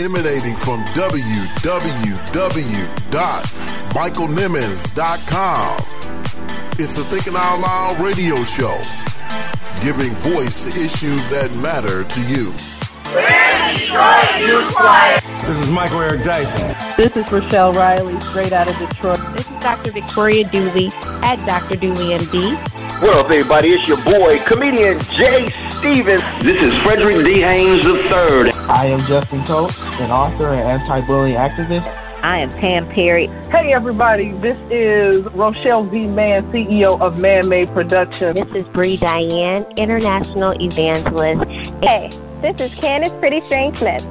Emanating from www.michaelnimmons.com. It's the Thinking Out Loud radio show, giving voice to issues that matter to you. This is Michael Eric Dyson. This is Rochelle Riley, straight out of Detroit. This is Dr. Victoria Dooley at Dr. Dooley MD. What up, everybody? It's your boy, comedian Jay Stevens. This is Frederick D. Haynes III. I am Justin Coates, an author and anti-bullying activist. I am Pam Perry. Hey, everybody. This is Rochelle V. Mann, CEO of Man Made Productions. This is Bree Diane, international evangelist. Hey, this is Candace Pretty String Smith.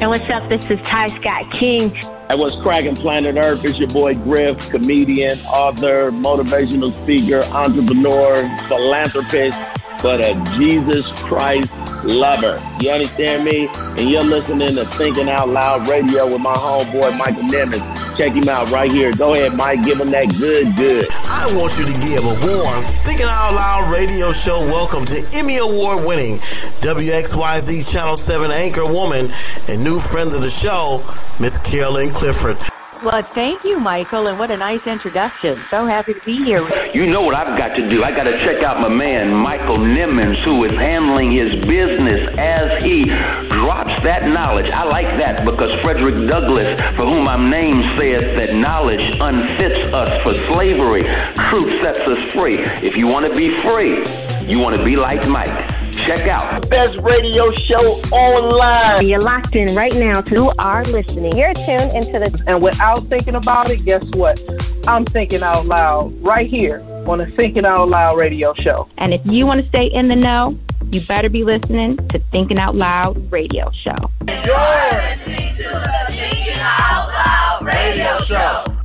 And what's up? This is Ty Scott King. And what's cracking planet Earth? It's your boy Griff, comedian, author, motivational speaker, entrepreneur, philanthropist, but a Jesus Christ lover. You understand me? And you're listening to Thinking Out Loud Radio with my homeboy Michael Nimmons. Check him out right here. Go ahead, Mike. Give him that good, good. I want you to give a warm Thinking Out Loud radio show welcome to Emmy Award winning WXYZ Channel 7 anchor woman and new friend of the show, Miss Carolyn Clifford. Well, thank you, Michael, and what a nice introduction. So happy to be here. You know what I've got to do. I got to check out my man, Michael Nimmons, who is handling his business as he drops that knowledge. I like that because Frederick Douglass, for whom I'm named, says that knowledge unfits us for slavery. Truth sets us free. If you want to be free, you want to be like Mike. Check out the best radio show online. You're locked in right now to who are listening. You're tuned into the. And without thinking about it, guess what? I'm thinking out loud right here on the Thinking Out Loud radio show. And if you want to stay in the know, you better be listening to Thinking Out Loud radio show. You're listening to the Thinking Out Loud radio show.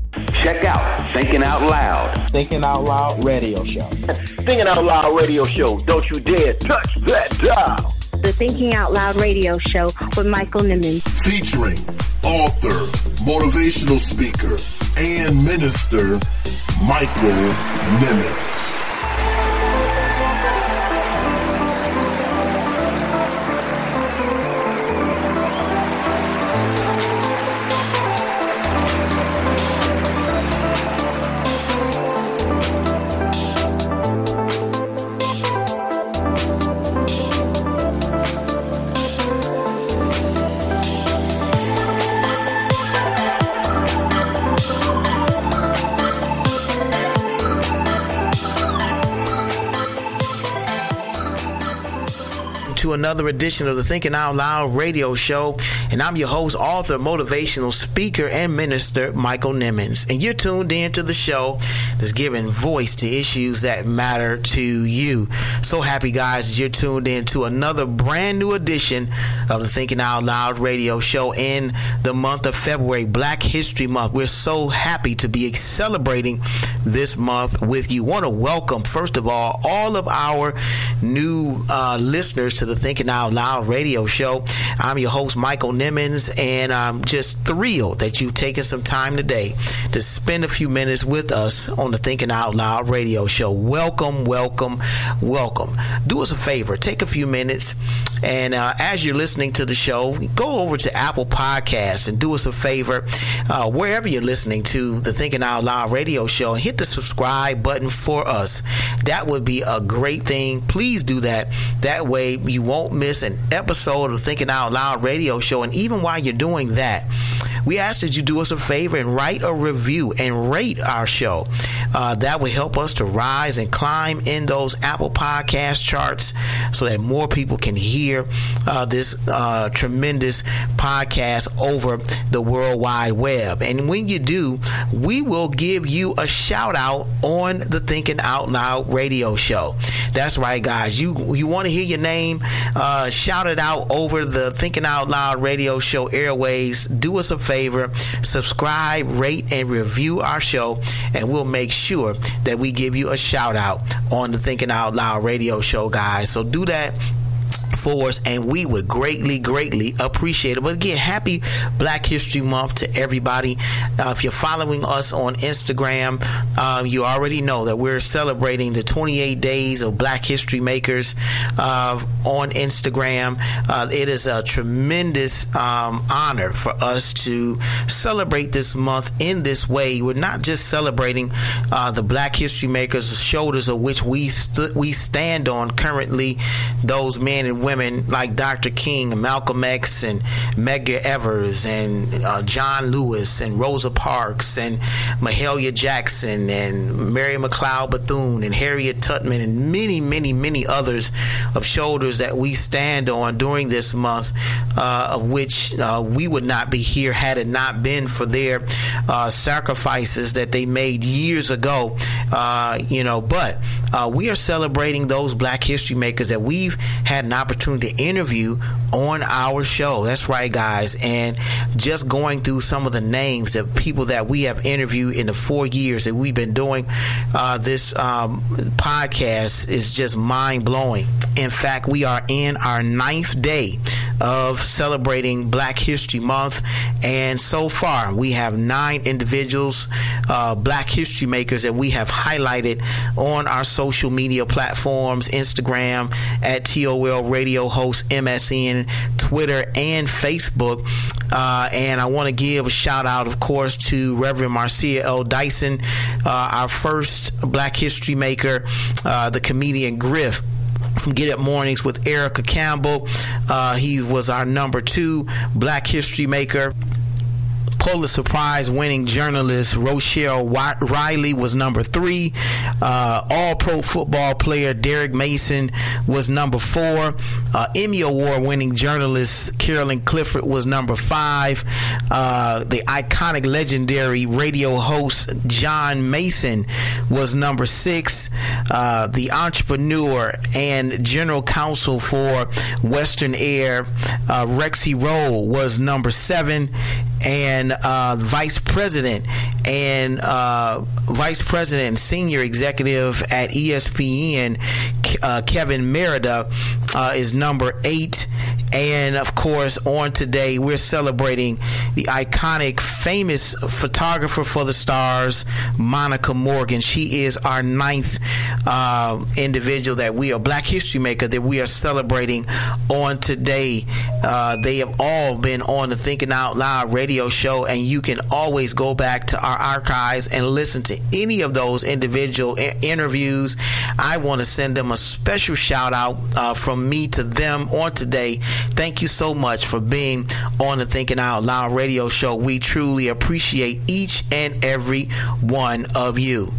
Check out Thinking Out Loud. Thinking Out Loud radio show. Thinking Out Loud radio show. Don't you dare touch that dial. The Thinking Out Loud radio show with Michael Nimmons. Featuring author, motivational speaker, and minister, Michael Nimmons. Another edition of the Thinking Out Loud radio show. And I'm your host, author, motivational speaker, and minister, Michael Nimmons. And you're tuned in to the show that's giving voice to issues that matter to you. So happy, guys, you're tuned in to another brand new edition of the Thinking Out Loud radio show in the month of February, Black History Month. We're so happy to be celebrating this month with you. Want to welcome, first of all, all of our new uh, listeners to the Thinking Out Loud radio show. I'm your host, Michael Nimmons, and I'm just thrilled that you've taken some time today to spend a few minutes with us on the Thinking Out Loud radio show. Welcome, welcome, welcome. Do us a favor, take a few minutes, and uh, as you're listening to the show, go over to Apple Podcasts and do us a favor, uh, wherever you're listening to the Thinking Out Loud radio show, hit the subscribe button for us. That would be a great thing. Please do that. That way, you won't miss an episode of Thinking Out Loud radio show. And even while you're doing that, we ask that you do us a favor and write a review and rate our show. Uh, that will help us to rise and climb in those Apple Podcast charts so that more people can hear uh, this uh, tremendous podcast over the World Wide Web. And when you do, we will give you a shout out on the Thinking Out Loud radio show. That's right, guys. You you want to hear your name uh, shouted out over the Thinking Out Loud radio show airways? Do us a favor, subscribe, rate, and review our show, and we'll make sure that we give you a shout out on the Thinking Out Loud radio show, guys. So do that for us, and we would greatly, greatly appreciate it. But again, happy Black History Month to everybody. Uh, if you're following us on Instagram, uh, you already know that we're celebrating the 28 days of Black History Makers uh, on Instagram. Uh, it is a tremendous um, honor for us to celebrate this month in this way. We're not just celebrating uh, the Black History Makers, shoulders of which we st- we stand on currently, those men and women like Dr. King Malcolm X and Medgar Evers and uh, John Lewis and Rosa Parks and Mahalia Jackson and Mary McLeod Bethune and Harriet Tubman and many, many, many others of shoulders that we stand on during this month, uh, of which uh, we would not be here had it not been for their uh, sacrifices that they made years ago. Uh, you know, but uh, we are celebrating those Black History makers that we've had an opportunity to interview on our show. That's right, guys. And just going through some of the names of people that we have interviewed in the four years that we've been doing uh, this um, podcast is just mind blowing. In fact, we are in our ninth day of celebrating Black History Month, and so far we have nine individuals, uh, Black History makers that we have highlighted on our social media platforms Instagram at TOL Radio Host MSN, Twitter, and Facebook. Uh, and I want to give a shout out, of course, to Reverend Marcia L. Dyson, uh, our first Black History maker, uh, the comedian Griff from Get Up Mornings with Erica Campbell. Uh, he was our number two Black History maker. Pulitzer Prize winning journalist Rochelle Riley was number three. Uh, All Pro football player Derrick Mason was number four. Uh, Emmy Award winning journalist Carolyn Clifford was number five. Uh, the iconic legendary radio host John Mason was number six. Uh, the entrepreneur and general counsel for Western Air, uh, Rexy Rowe, was number seven and uh, vice president and uh, vice president and senior executive at ESPN, uh, Kevin Merida, uh, is number eight. And of course, on today, we're celebrating the iconic, famous photographer for the stars, Monica Morgan. She is our ninth uh, individual that we are Black History Maker that we are celebrating on today. Uh, they have all been on the Thinking Out Loud radio show, and you can always go back to our archives and listen to any of those individual interviews. I want to send them a special shout out uh, from me to them on today Thank you so much for being on the Thinking Out Loud radio show. We truly appreciate each and every one of you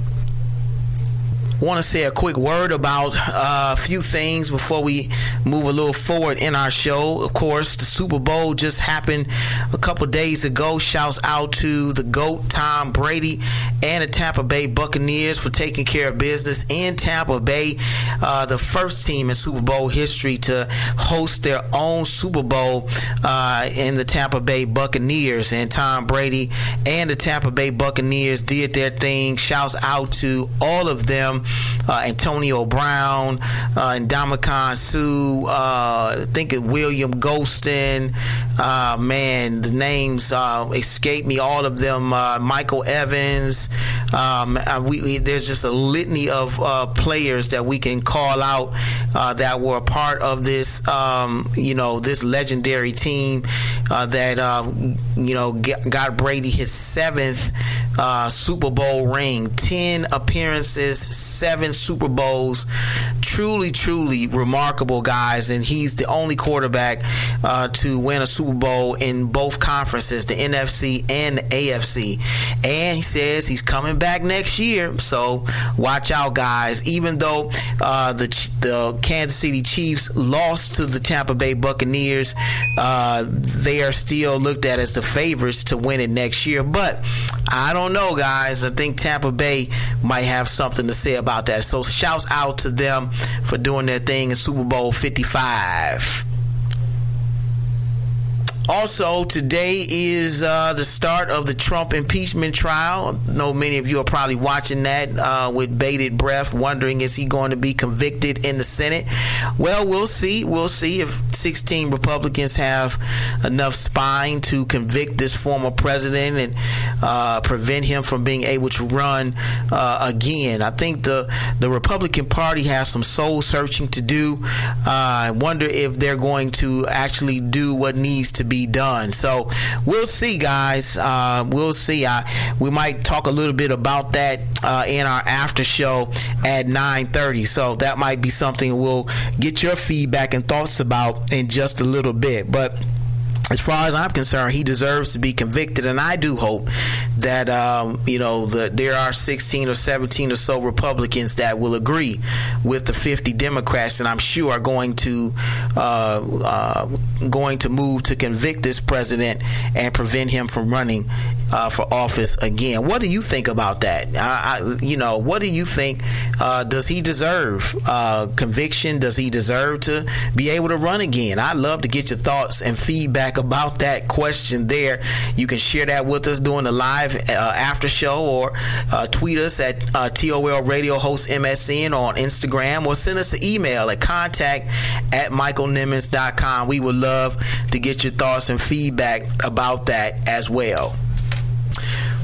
want to say a quick word about uh, a few things before we move a little forward in our show. Of course, the Super Bowl just happened a couple days ago. Shouts out to the GOAT, Tom Brady, and the Tampa Bay Buccaneers for taking care of business in Tampa Bay. Uh, the first team in Super Bowl history to host their own Super Bowl uh, in the Tampa Bay Buccaneers. And Tom Brady and the Tampa Bay Buccaneers did their thing. Shouts out to all of them uh, Antonio Brown, uh, and Ndamukong Suh, uh, I think of William Gholston. Uh, man, the names uh, escape me. All of them. Uh, Michael Evans. Um, we, we, there's just a litany of players that we can call out that were a part of this. Um, you know, this legendary team that you know got Brady his seventh Super Bowl ring, ten appearances, seven Super Bowls. Truly, truly remarkable guys, and he's the only quarterback to win a Super Super Bowl in both conferences, the NFC and the AFC. And he says he's coming back next year. So watch out, guys. Even though uh, the the Kansas City Chiefs lost to the Tampa Bay Buccaneers, uh, they are still looked at as the favorites to win it next year. But I don't know, guys. I think Tampa Bay might have something to say about that. So shouts out to them for doing their thing in Super Bowl 55. Also, today is uh, the start of the Trump impeachment trial. I know many of you are probably watching that uh, with bated breath, wondering is he going to be convicted in the Senate? Well, we'll see. We'll see if 16 Republicans have enough spine to convict this former president and uh, prevent him from being able to run uh, again. I think the the Republican Party has some soul searching to do. Uh, I wonder if they're going to actually do what needs to be done. So we'll see, guys. Uh, we'll see. I, we might talk a little bit about that uh, in our after show at 9:30. So that might be something we'll get your feedback and thoughts about in just a little bit. But as far as I'm concerned, he deserves to be convicted, and I do hope that um, you know the, there are 16 or 17 or so Republicans that will agree with the 50 Democrats, and I'm sure are going to uh, uh, going to move to convict this president and prevent him from running uh, for office again. What do you think about that? I, I, you know, what do you think? Uh, does he deserve uh, conviction? Does he deserve to be able to run again? I'd love to get your thoughts and feedback about that question there. You can share that with us during the live uh, after show or uh, tweet us at uh, TOL Radio Host MSN on Instagram or send us an email at contact at michaelnimmons.com. We would love to get your thoughts and feedback about that as well.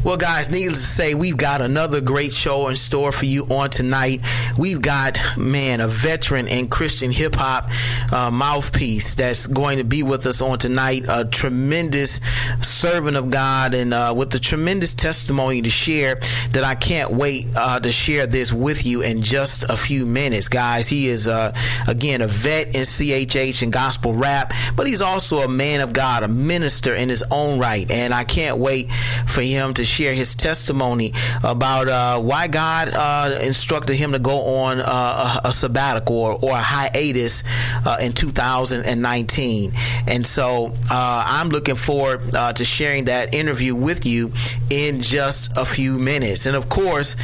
Well, guys, needless to say, we've got another great show in store for you on tonight. We've got, man, a veteran in Christian hip hop uh, mouthpiece that's going to be with us on tonight. A tremendous servant of God and uh, with a tremendous testimony to share that I can't wait uh, to share this with you in just a few minutes, guys. He is, uh, again, a vet in CHH and gospel rap, but he's also a man of God, a minister in his own right. And I can't wait for him to share his testimony about uh, why God uh, instructed him to go on uh, a, a, sabbatical or, or a hiatus uh, in 2019. And so uh, I'm looking forward uh, to sharing that interview with you in just a few minutes. And of course,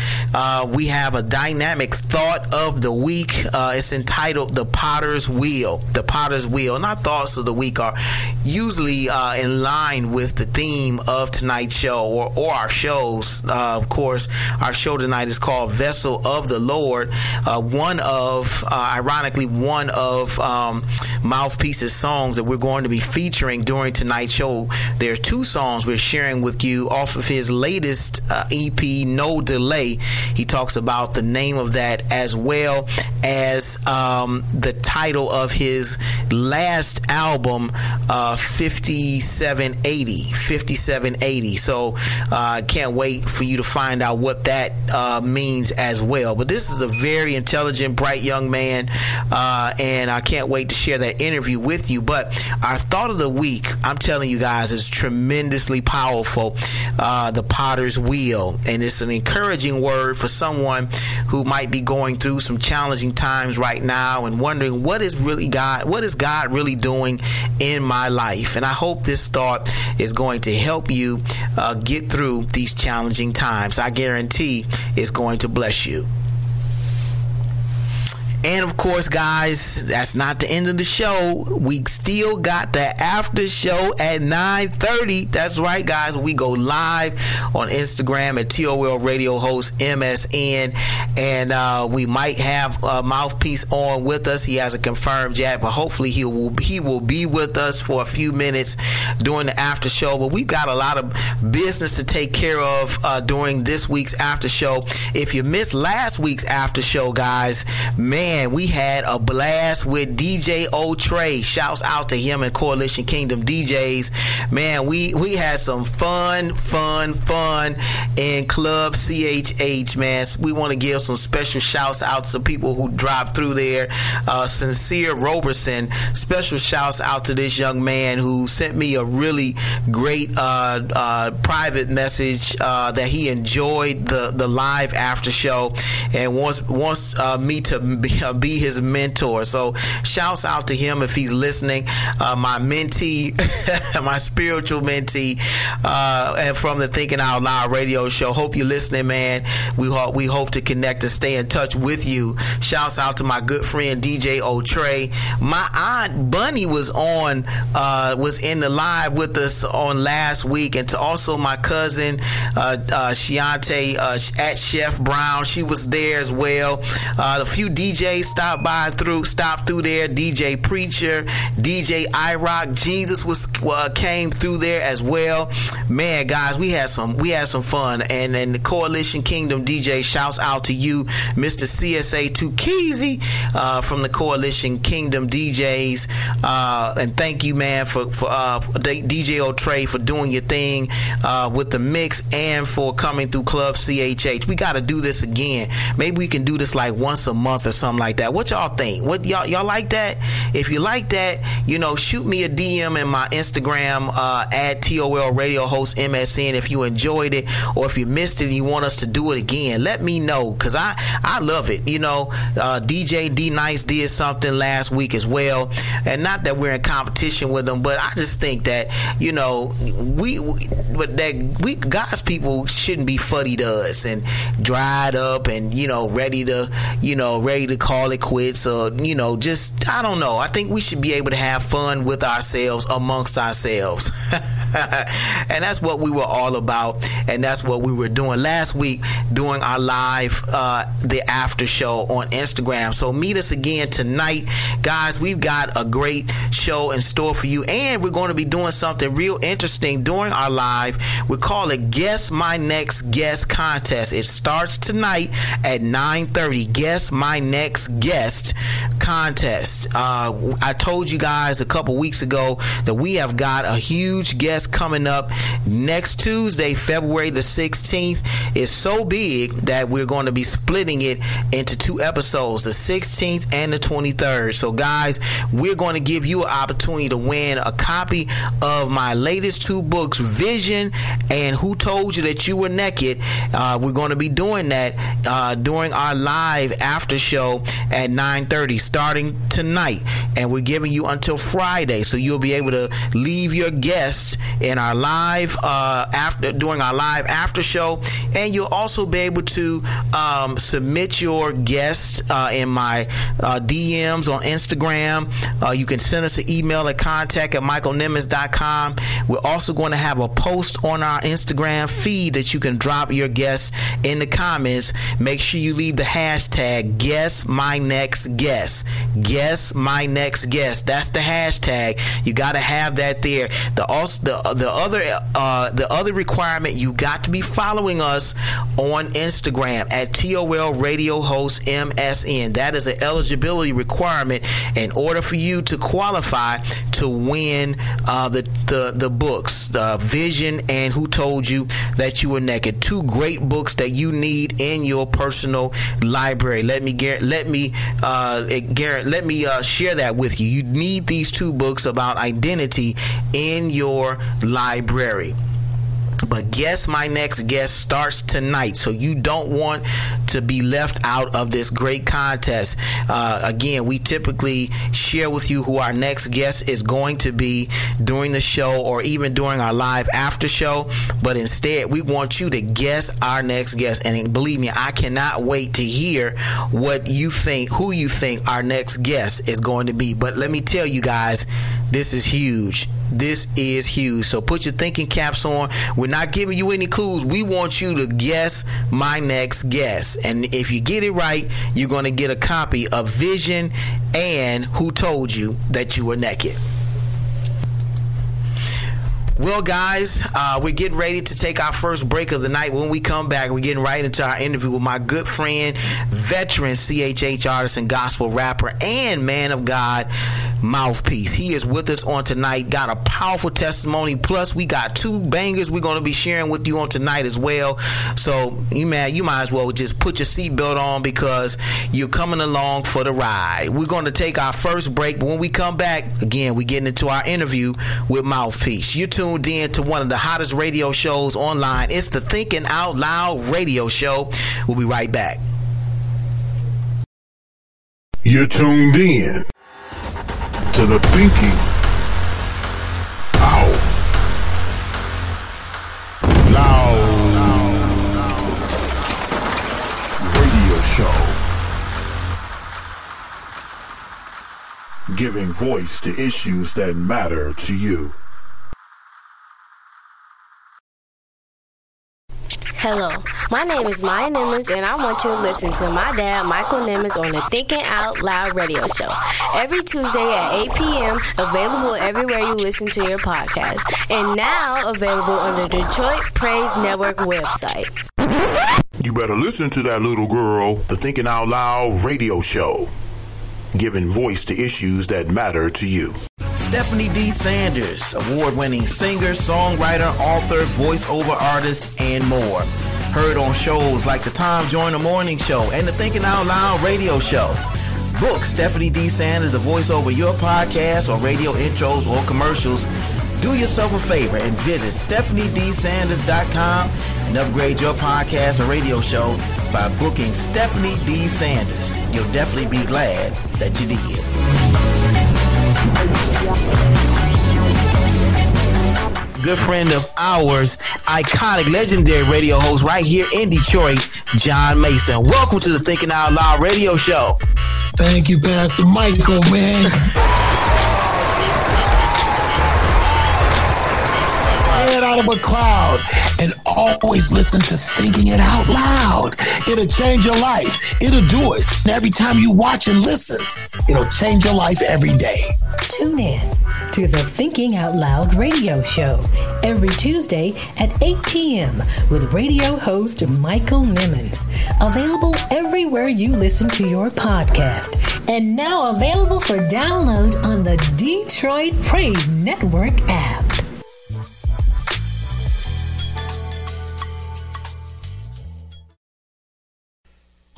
we have a dynamic thought of the week. it's entitled The Potter's Wheel. The Potter's Wheel. And our thoughts of the week are usually in line with the theme of tonight's show or, or our shows. Uh, of course, our show tonight is called Vessel of the Lord. Uh, one of, uh, ironically, one of um, Mouthpiece's songs that we're going to be featuring during tonight's show. There are two songs we're sharing with you off of his latest uh, EP, No Delay. He talks about the name of that as well as um, the title of his last album, uh, 5780. 5780. So, I uh, can't wait for you to find out what that uh, means as well. But this is a very intelligent, bright young man, uh, and I can't wait to share that interview with you. But our thought of the week, I'm telling you guys, is tremendously powerful. The Potter's Wheel, and it's an encouraging word for someone who might be going through some challenging times right now and wondering what is really God, what is God really doing in my life? And I hope this thought is going to help you uh, get through these challenging times. I guarantee it's going to bless you. And of course, guys, that's not the end of the show. We still got the after show at 9:30. That's right, guys. We go live on Instagram at TOL Radio Host MSN, and uh, we might have a mouthpiece on with us. He has a confirmed jab, but hopefully he will he will be with us for a few minutes during the after show. But we've got a lot of business to take care of uh, during this week's after show. If you missed last week's after show, guys, man man, we had a blast with DJ O Trey. Shouts out to him and Coalition Kingdom DJs. Man, we we had some fun, fun, fun in Club CHH. Man, we want to give some special shouts out to people who dropped through there. Uh, Sincere Roberson. Special shouts out to this young man who sent me a really great uh, uh, private message uh, that he enjoyed the the live after show and wants wants uh, me to be be his mentor. So shouts out to him if he's listening. Uh, my mentee, my spiritual mentee, uh, from the Thinking Out Loud radio show. Hope you're listening, man. We hope we hope to connect and stay in touch with you. Shouts out to my good friend DJ O'Trey. My aunt Bunny was on, uh, was in the live with us on last week, and to also my cousin uh, uh, Shiante uh, at Chef Brown. She was there as well. Uh, a few DJs stopped by through, stopped through there. DJ Preacher, DJ iRock, Jesus was uh, came through there as well. Man, guys, we had some we had some fun, and and the Coalition Kingdom DJ shouts out to you, Mr. CSA Tukeezy uh, from the Coalition Kingdom DJs, uh, and thank you, man, for for uh, DJ O'Trey for doing your thing uh, with the mix and for coming through Club CHH. We got to do this again. Maybe we can do this like once a month or something like that. What y'all think? What y'all y'all like that? If you like that, you know, shoot me a DM in my Instagram uh, at TOL Radio Host MSN if you enjoyed it or if you missed it and you want us to do it again. Let me know because I I love it. You know, uh, DJ D Nice did something last week as well, and not that we're in competition with them, but I just think that you know we, we but that we God's people shouldn't be fuddy dudds and dried up and you know ready to you know ready to call it quits or you know just I don't know. I think we should be able to have fun with ourselves amongst ourselves. and that's what we were all about and that's what we were doing last week during our live uh, the after show on instagram. So meet us again tonight. Guys we've got a great show in store for you and we're going to be doing something real interesting during our live. We call it guess my next guest contest. It starts tonight at 9.30 guess my next guest contest uh, i told you guys a couple weeks ago that we have got a huge guest coming up next Tuesday, February the 16th, is so big that we're going to be splitting it into two episodes, the 16th and the 23rd. So, guys, we're going to give you an opportunity to win a copy of my latest two books, Vision and Who Told You That You Were Naked. Uh, we're going to be doing that uh, during our live after show at 9:30, starting tonight, and we're giving you until Friday, so you'll be able to leave your guests in our live uh, after during our live after show, and you'll also be able to um, submit your guests uh, in my uh, DMs on Instagram. Uh, you can send us an email at contact at michaelnimmons.com. We're also going to have a post on our Instagram feed that you can drop your guests in the comments. Make sure you leave the hashtag guess my next guest. Guess my next guest. That's the hashtag. You got to have that there. The also the the other uh, the other requirement you got to be following us on Instagram at TOL Radio Host MSN. That is an eligibility requirement in order for you to qualify to win uh, the, the the books, the Vision and Who Told You That You Were Naked. Two great books that you need in your personal library. Let me get let me uh, let me uh, share that with you. You need these two books about identity in your library. But guess my next guest starts tonight, so you don't want to be left out of this great contest. Uh, again, we typically share with you who our next guest is going to be during the show or even during our live after show. But instead, we want you to guess our next guest. And believe me, I cannot wait to hear what you think, who you think our next guest is going to be. But let me tell you guys, this is huge. This is huge. So put your thinking caps on. We're not giving you any clues. We want you to guess my next guess. And if you get it right, you're going to get a copy of Vision and Who Told You That You Were Naked. Well, guys, uh, we're getting ready to take our first break of the night. When we come back, we're getting right into our interview with my good friend, veteran CHH artist and gospel rapper, and man of God, Mouthpiece. He is with us on tonight. Got a powerful testimony. Plus, we got two bangers we're going to be sharing with you on tonight as well. So, you man, you might as well just put your seatbelt on because you're coming along for the ride. We're going to take our first break, but when we come back, again, we're getting into our interview with Mouthpiece. You too tuned in to one of the hottest radio shows online. It's the Thinking Out Loud radio show. We'll be right back. You're tuned in to the Thinking Out Loud Radio Show. Giving voice to issues that matter to you. Hello, my name is Maya Nimmons, and I want you to listen to my dad, Michael Nimmons, on the Thinking Out Loud radio show every Tuesday at 8 p.m. Available everywhere you listen to your podcast, and now available on the Detroit Praise Network website. You better listen to that little girl, the Thinking Out Loud radio show, giving voice to issues that matter to you. Stephanie D. Sanders, award winning singer, songwriter, author, voiceover artist, and more. Heard on shows like the Tom Joyner Morning Show and the Thinking Out Loud radio show. Book Stephanie D. Sanders to voice over your podcast or radio intros or commercials. Do yourself a favor and visit StephanieDSanders.com and upgrade your podcast or radio show by booking Stephanie D. Sanders. You'll definitely be glad that you did. Good friend of ours, iconic, legendary radio host right here in Detroit, John Mason. Welcome to the Thinking Out Loud radio show. Thank you, Pastor Michael, man. out of a cloud and always listen to thinking it out loud. It'll change your life. It'll do it. And every time you watch and listen, it'll change your life every day. Tune in to the Thinking Out Loud radio show every Tuesday at 8 p.m. with radio host Michael Nimmons. Available everywhere you listen to your podcast. And now available for download on the Detroit Praise Network app.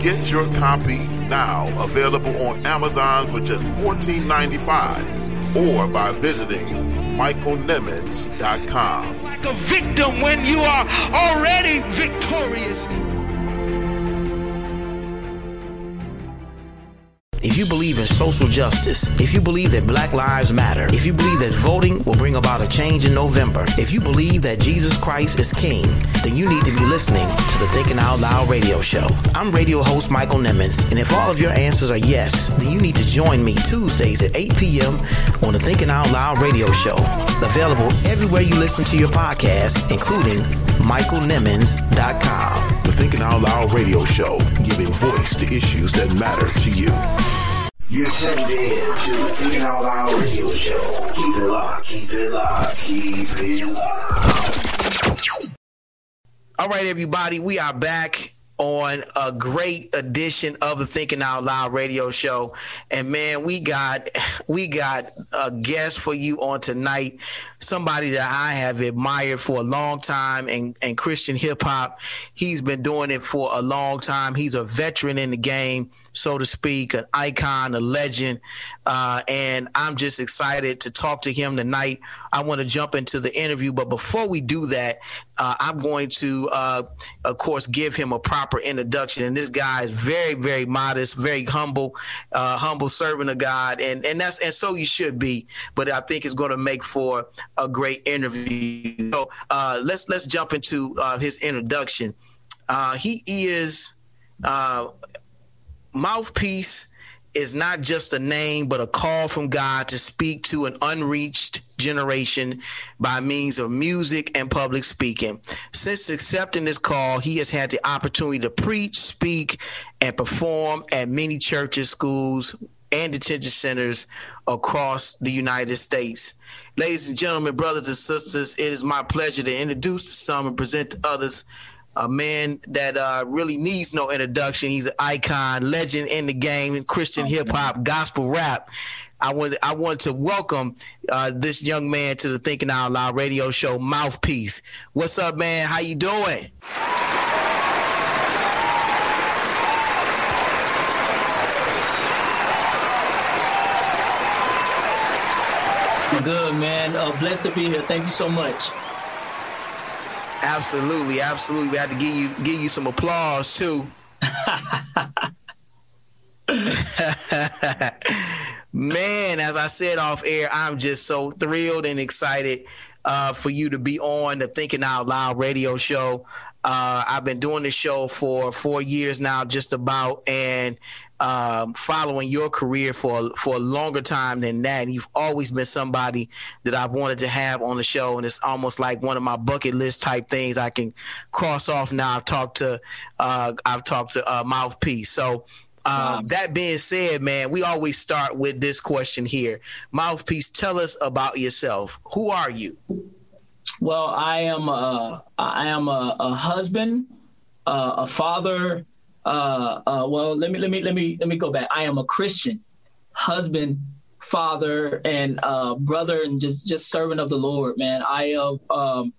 Get your copy now, available on Amazon for just $14.95 or by visiting michaelnimmons.com. Like a victim when you are already victorious. If you believe in social justice, if you believe that black lives matter, if you believe that voting will bring about a change in November, if you believe that Jesus Christ is King, then you need to be listening to the Thinking Out Loud radio show. I'm radio host Michael Nimmons, and if all of your answers are yes, then you need to join me Tuesdays at 8 p.m. on the Thinking Out Loud radio show. Available everywhere you listen to your podcast, including michaelnimmons.com. The Thinking Out Loud radio show, giving voice to issues that matter to you. You're tuned in to the Thinking Out Loud radio show. Keep it locked, keep it locked, keep it locked. All right, everybody, we are back on a great edition of the Thinking Out Loud radio show. And man, we got we got a guest for you on tonight. Somebody that I have admired for a long time in, in Christian hip hop. He's been doing it for a long time. He's a veteran in the game so to speak, an icon, a legend. Uh, and I'm just excited to talk to him tonight. I want to jump into the interview, but before we do that, uh, I'm going to, uh, of course, give him a proper introduction. And this guy is very, very modest, very humble, uh, humble servant of God, and and that's and so you should be. But I think it's going to make for a great interview. So uh, let's let's jump into uh, his introduction. he is mouthpiece is not just a name, but a call from God to speak to an unreached generation by means of music and public speaking. Since accepting this call, he has had the opportunity to preach, speak, and perform at many churches, schools, and detention centers across the United States. Ladies and gentlemen, brothers and sisters, it is my pleasure to introduce to some and present to others a man that uh, really needs no introduction. He's an icon, legend in the game, Christian hip hop, gospel rap. I want I want to welcome uh, this young man to the Thinking Out Loud radio show, Mouthpiece. What's up, man? How you doing? Good, man. Uh, blessed to be here. Thank you so much. Absolutely, absolutely. We had to give you give you some applause too. Man, as I said off air, I'm just so thrilled and excited uh, for you to be on the Thinking Out Loud radio show. Uh, I've been doing this show for four years now, just about, and um, following your career for for a longer time than that. And you've always been somebody that I've wanted to have on the show, and it's almost like one of my bucket list type things I can cross off. Now I've talked to uh, I've talked to uh, Mouthpiece, so. Um, wow. That being said, man, we always start with this question here. Mouthpiece, tell us about yourself. Who are you? Well, I am a, I am a, a husband, uh, a father. Uh, uh, well, let me let me let me let me go back. I am a Christian, husband, father, and uh, brother, and just just servant of the Lord. Man, I have um,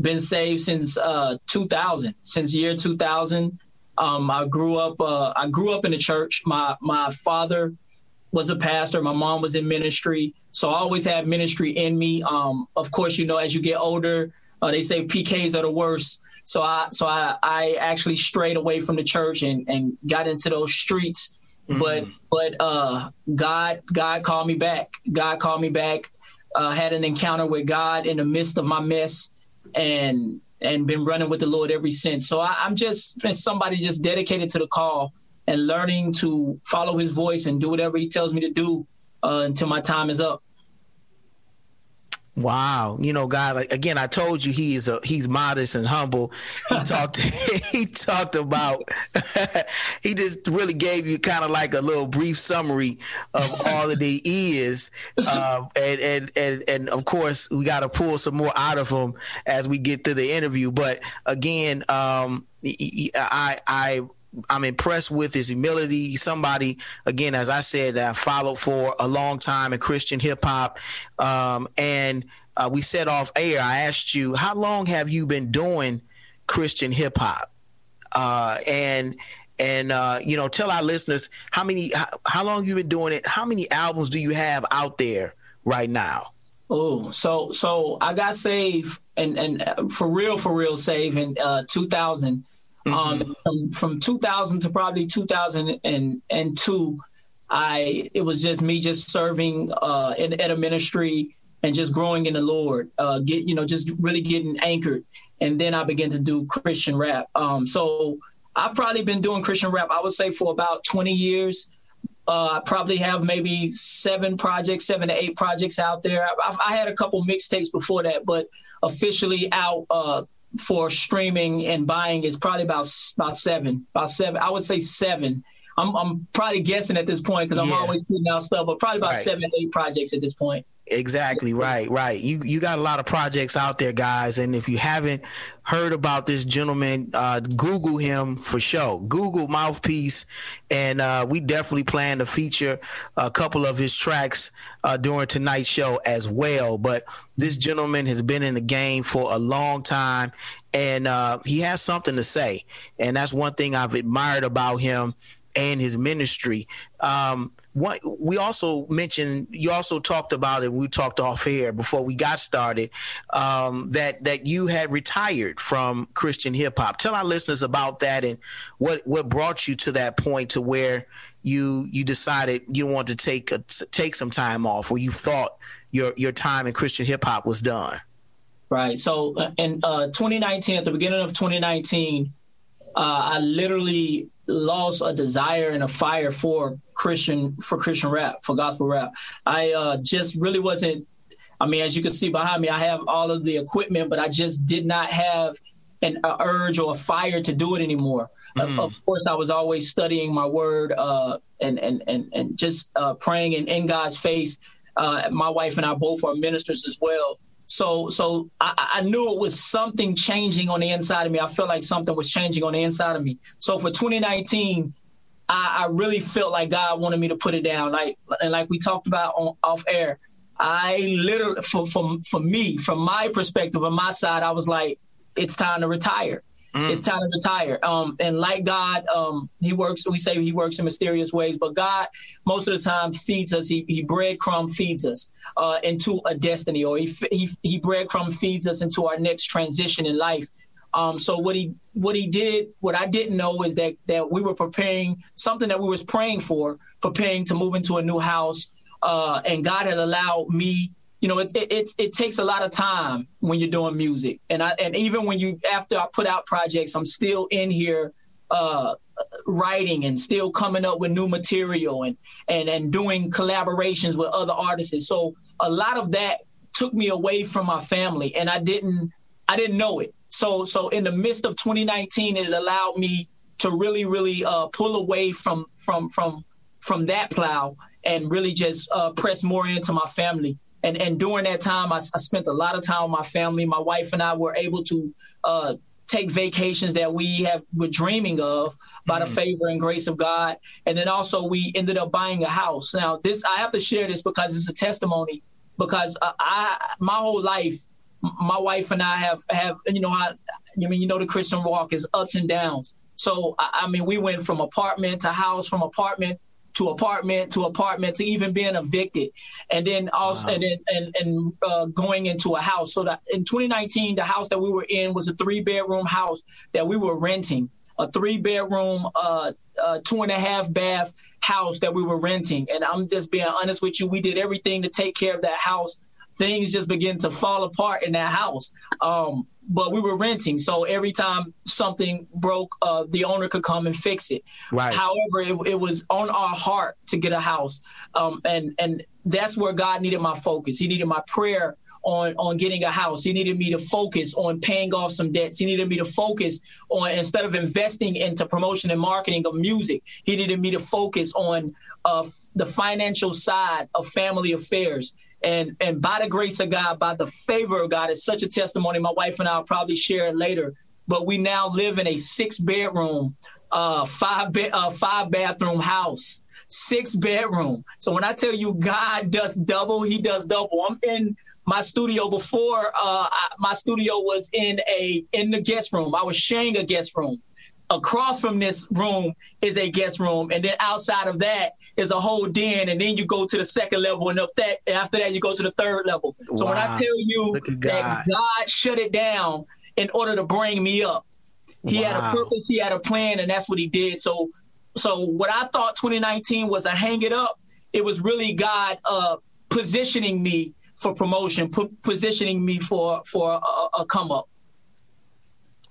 been saved since uh, 2000, since year 2000. Um, I grew up. Uh, I grew up in the church. My my father was a pastor. My mom was in ministry, so I always had ministry in me. Um, of course, you know, as you get older, uh, they say PKs are the worst. So I so I I actually strayed away from the church and and got into those streets. Mm-hmm. But but uh, God God called me back. God called me back. Uh, had an encounter with God in the midst of my mess, and and been running with the Lord ever since. So I, I'm just somebody just dedicated to the call and learning to follow His voice and do whatever He tells me to do uh, until my time is up. Wow, you know, God. Like again, I told you he is a he's modest and humble. He talked he talked about he just really gave you kind of like a little brief summary of all that he is, uh, and and and and of course we got to pull some more out of him as we get to the interview. But again, um, I I I'm impressed with his humility. Somebody, again, as I said, that I followed for a long time in Christian hip hop. Um, and uh, we set off air, I asked you, how long have you been doing Christian hip hop? Uh, and and uh, you know, tell our listeners how many, how, how long you been doing it? How many albums do you have out there right now? Oh, so so I got saved and and uh, for real, for real, saved in uh, 2000 Mm-hmm. Um, from, from 2000 to probably 2002, I it was just me just serving uh, in, at a ministry and just growing in the Lord. Uh, get you know just really getting anchored, and then I began to do Christian rap. Um, so I've probably been doing Christian rap. I would say for about 20 years. Uh, I probably have maybe seven projects, seven to eight projects out there. I've, I had a couple mixtapes before that, but officially out uh, for streaming and buying is probably about about seven, about seven. I would say seven. I'm I'm probably guessing at this point because I'm yeah. always putting out stuff, but probably about right. seven, eight projects at this point. Exactly right, right. You you got a lot of projects out there, guys, and if you haven't heard about this gentleman, uh, Google him for sure. Google Mouthpiece, and uh, we definitely plan to feature a couple of his tracks uh, during tonight's show as well. But this gentleman has been in the game for a long time, and uh, he has something to say, and that's one thing I've admired about him and his ministry. Um, what we also mentioned, you also talked about it. We talked off air before we got started um, that that you had retired from Christian hip hop. Tell our listeners about that and what what brought you to that point to where you you decided you wanted to take a, take some time off, or you thought your your time in Christian hip hop was done. Right. So uh, in uh, 2019, at the beginning of 2019, uh, I literally lost a desire and a fire for Christian for Christian rap for gospel rap. I uh, just really wasn't. I mean, as you can see behind me, I have all of the equipment, but I just did not have an urge or a fire to do it anymore. Mm. Of course, I was always studying my word uh, and and and and just uh, praying in, in God's face. Uh, my wife and I both are ministers as well. So so I, I, knew it was something changing on the inside of me. I felt like something was changing on the inside of me. So for 2019, I, I really felt like God wanted me to put it down. Like and like we talked about on off air. I literally for for for me, from my perspective, on my side, I was like, it's time to retire. Mm. It's time to retire. Um, and like God, um, He works. We say He works in mysterious ways, but God, most of the time, feeds us. He, he breadcrumb feeds us uh, into a destiny, or He He He breadcrumb feeds us into our next transition in life. Um, so what he what he did, what I didn't know is that that we were preparing something that we was praying for, preparing to move into a new house, uh, and God had allowed me you know, it, it, it takes a lot of time when you're doing music, and I and even when you after I put out projects, I'm still in here uh, writing and still coming up with new material and and and doing collaborations with other artists. So a lot of that took me away from my family, and I didn't I didn't know it. So so in the midst of 2019, it allowed me to really really uh, pull away from from from from that plow and really just uh, press more into my family and and during that time, I, I, spent a lot of time with my family. My wife and I were able to uh, take vacations that we have were dreaming of by mm the favor and grace of God. And then also we ended up buying a house. Now this I have to share this because it's a testimony. Because I, I my whole life, my wife and I have have you know I, I mean you know the Christian walk is ups and downs. So I, I mean we went from apartment to house, from apartment to apartment to apartment to even being evicted. And then also wow. and then and, and uh, going into a house. So that in 2019 the house that we were in was a three bedroom house that we were renting. A three bedroom uh, uh, two and a half bath house that we were renting. And i'm just being honest with you we did everything to take care of that house. Things just began to fall apart in that house. Um, but we were renting, so every time something broke, uh, the owner could come and fix it. Right. However, it, it was on our heart to get a house, um, and and that's where God needed my focus. He needed my prayer on on getting a house. He needed me to focus on paying off some debts. He needed me to focus on instead of investing into promotion and marketing of music, he needed me to focus on uh, the financial side of family affairs. And and by the grace of God, by the favor of God, it's such a testimony. My wife and I will probably share it later. But we now live in a six bedroom, uh, five bed, uh, five bathroom house, six bedroom. So when I tell you God does double, He does double. I'm in my studio before. Uh, I, my studio was in a in the guest room. I was sharing a guest room across from this room is a guest room, and then outside of that is a whole den, and then you go to the second level, and up that after that you go to the third level. So wow. when I tell you that God shut it down in order to bring me up, He wow. had a purpose, He had a plan, and that's what He did. So, so what I thought 2019 was a hang it up, it was really God uh, positioning me for promotion, positioning me for for a, a come up.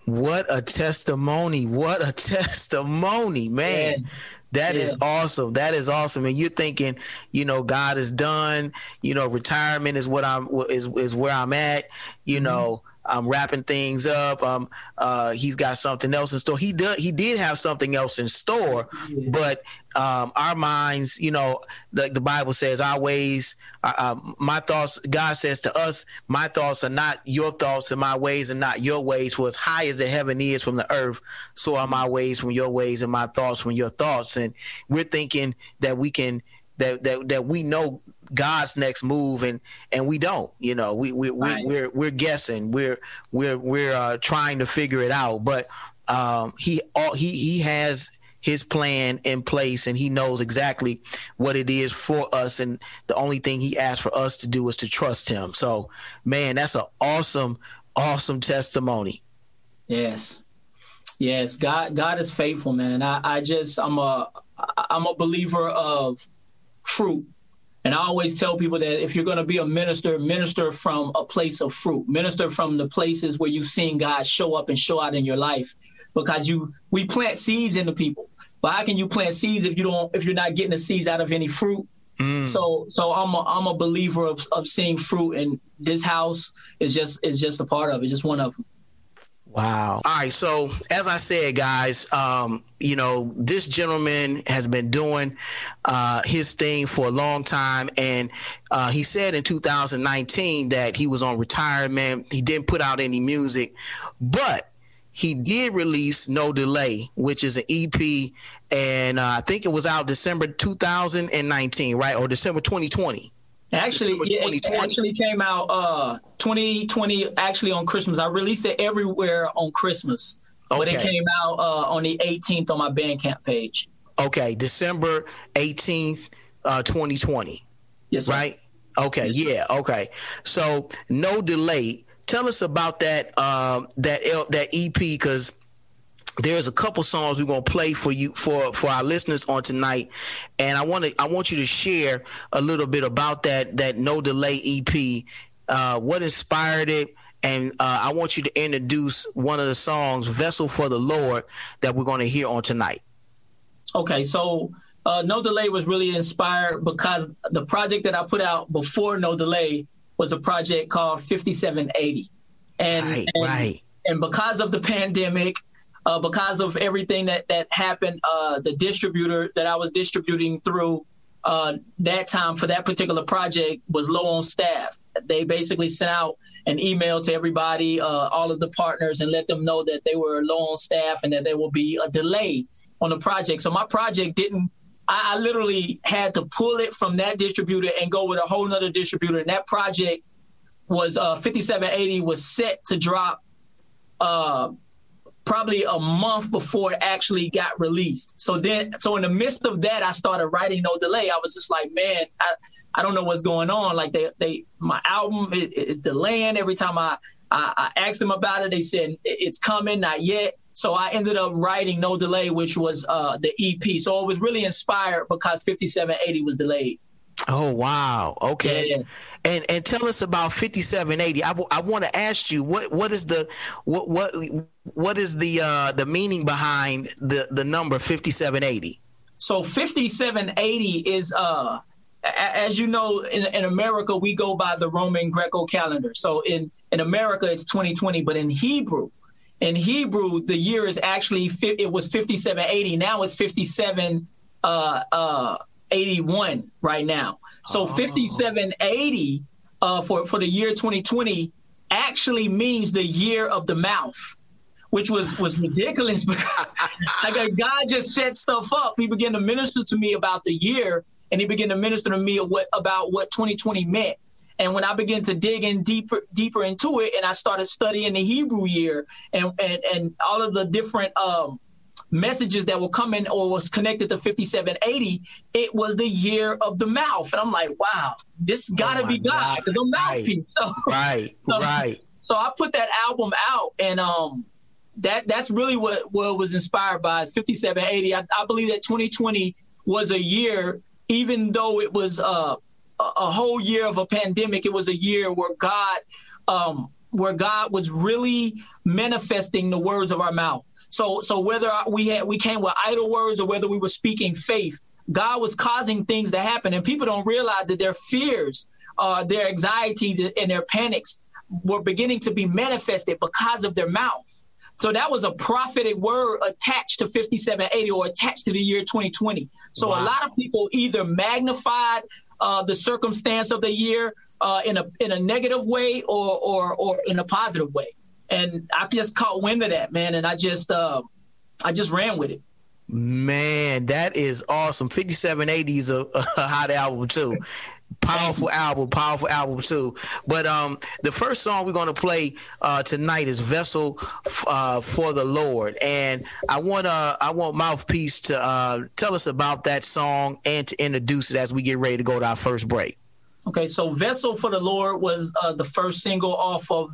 What a testimony. What a testimony, man. Yeah. That yeah. is awesome. That is awesome. And you're thinking, you know, God is done. You know, retirement is what I'm is is where I'm at. You mm-hmm. know, I'm wrapping things up. Um, uh, he's got something else in store. He did. He did have something else in store, yeah. but um, our minds, you know, like the Bible says, our ways, uh, uh, my thoughts. God says to us, my thoughts are not your thoughts, and my ways are not your ways. For as high as the heaven is from the earth, so are my ways from your ways, and my thoughts from your thoughts. And we're thinking that we can that that that we know God's next move, and and we don't. You know, we we, we right. we're we're guessing. We're we're we're uh, trying to figure it out. But um, he all he he has his plan in place and he knows exactly what it is for us and the only thing he asks for us to do is to trust him so man that's an awesome awesome testimony yes yes god god is faithful man i, I just i'm a i'm a believer of fruit and I always tell people that if you're going to be a minister, minister from a place of fruit, minister from the places where you've seen God show up and show out in your life, because you we plant seeds into people. but how can you plant seeds if you don't if you're not getting the seeds out of any fruit? Mm. So so I'm a I'm a believer of of seeing fruit, and this house is just is just a part of it, just one of them. Wow. All right. So, as I said, guys, um, you know, this gentleman has been doing uh, his thing for a long time. And uh, he said in 2019 that he was on retirement. He didn't put out any music, but he did release No Delay, which is an EP. And uh, I think it was out December 2019, right? Or December 2020. Actually, yeah, it actually came out uh 2020 actually on Christmas. I released it everywhere on Christmas. Okay. But it came out uh, on the 18th on my Bandcamp page. Okay, December 18th, uh 2020. Yes. Sir. Right? Okay, yeah, okay. So, no delay. Tell us about that um that L, that EP cuz there's a couple songs we're gonna play for you for for our listeners on tonight, and I want to I want you to share a little bit about that that No Delay EP, uh, what inspired it, and uh, I want you to introduce one of the songs "Vessel for the Lord" that we're gonna hear on tonight. Okay, so uh, No Delay was really inspired because the project that I put out before No Delay was a project called 5780, and right, and, right. and because of the pandemic uh, because of everything that that happened. Uh, the distributor that I was distributing through uh, that time for that particular project was low on staff. They basically sent out an email to everybody, uh, all of the partners, and let them know that they were low on staff and that there will be a delay on the project. So my project didn't. I, I literally had to pull it from that distributor and go with a whole nother distributor. And that project was uh, 5780 was set to drop uh, probably a month before it actually got released. So then, so in the midst of that, I started writing No Delay. I was just like, man, I, I don't know what's going on. Like they, they, my album is, is delaying every time I, I, I asked them about it. They said it's coming, not yet. So I ended up writing No Delay, which was uh, the EP. So it was really inspired because 5780 was delayed. Oh wow! Okay, yeah. and and tell us about fifty seven eighty. I, w- I want to ask you what what is the what what what is the uh, the meaning behind the the number fifty seven eighty? So fifty seven eighty is uh as you know in, in America we go by the Roman Greco calendar. So in in America it's twenty twenty, but in Hebrew in Hebrew the year is actually it was fifty seven eighty. Now it's fifty seven. Uh, uh, 81 right now. So oh. 5780 uh, for, for the year 2020 actually means the year of the mouth, which was, was ridiculous. like guy just set stuff up. He began to minister to me about the year and he began to minister to me what, about what 2020 meant. And when I began to dig in deeper, deeper into it, and I started studying the Hebrew year and and, and all of the different um, messages that were coming or was connected to 5780, it was the year of the mouth. And I'm like, wow, this gotta oh be God, God. the mouthpiece. Right, so, right, so, right. So I put that album out and um that that's really what, what was inspired by is 5780. I, I believe that 2020 was a year, even though it was uh, a, a whole year of a pandemic, it was a year where God um, where God was really manifesting the words of our mouth. So so whether we had we came with idle words or whether we were speaking faith, God was causing things to happen, and people don't realize that their fears, uh, their anxiety, and their panics were beginning to be manifested because of their mouth. So that was a prophetic word attached to 5780 or attached to the year 2020. So wow. a lot of people either magnified uh, the circumstance of the year uh, in a in a negative way or or or in a positive way and I just caught wind of that, man, and I just uh, I just ran with it. Man, that is awesome. 5780 is a, a hot album too. Powerful album, powerful album too. But um, the first song we're gonna play uh, tonight is "Vessel uh, for the Lord," and I want uh, I want Mouthpiece to uh, tell us about that song and to introduce it as we get ready to go to our first break. Okay, so "Vessel for the Lord" was uh, the first single off of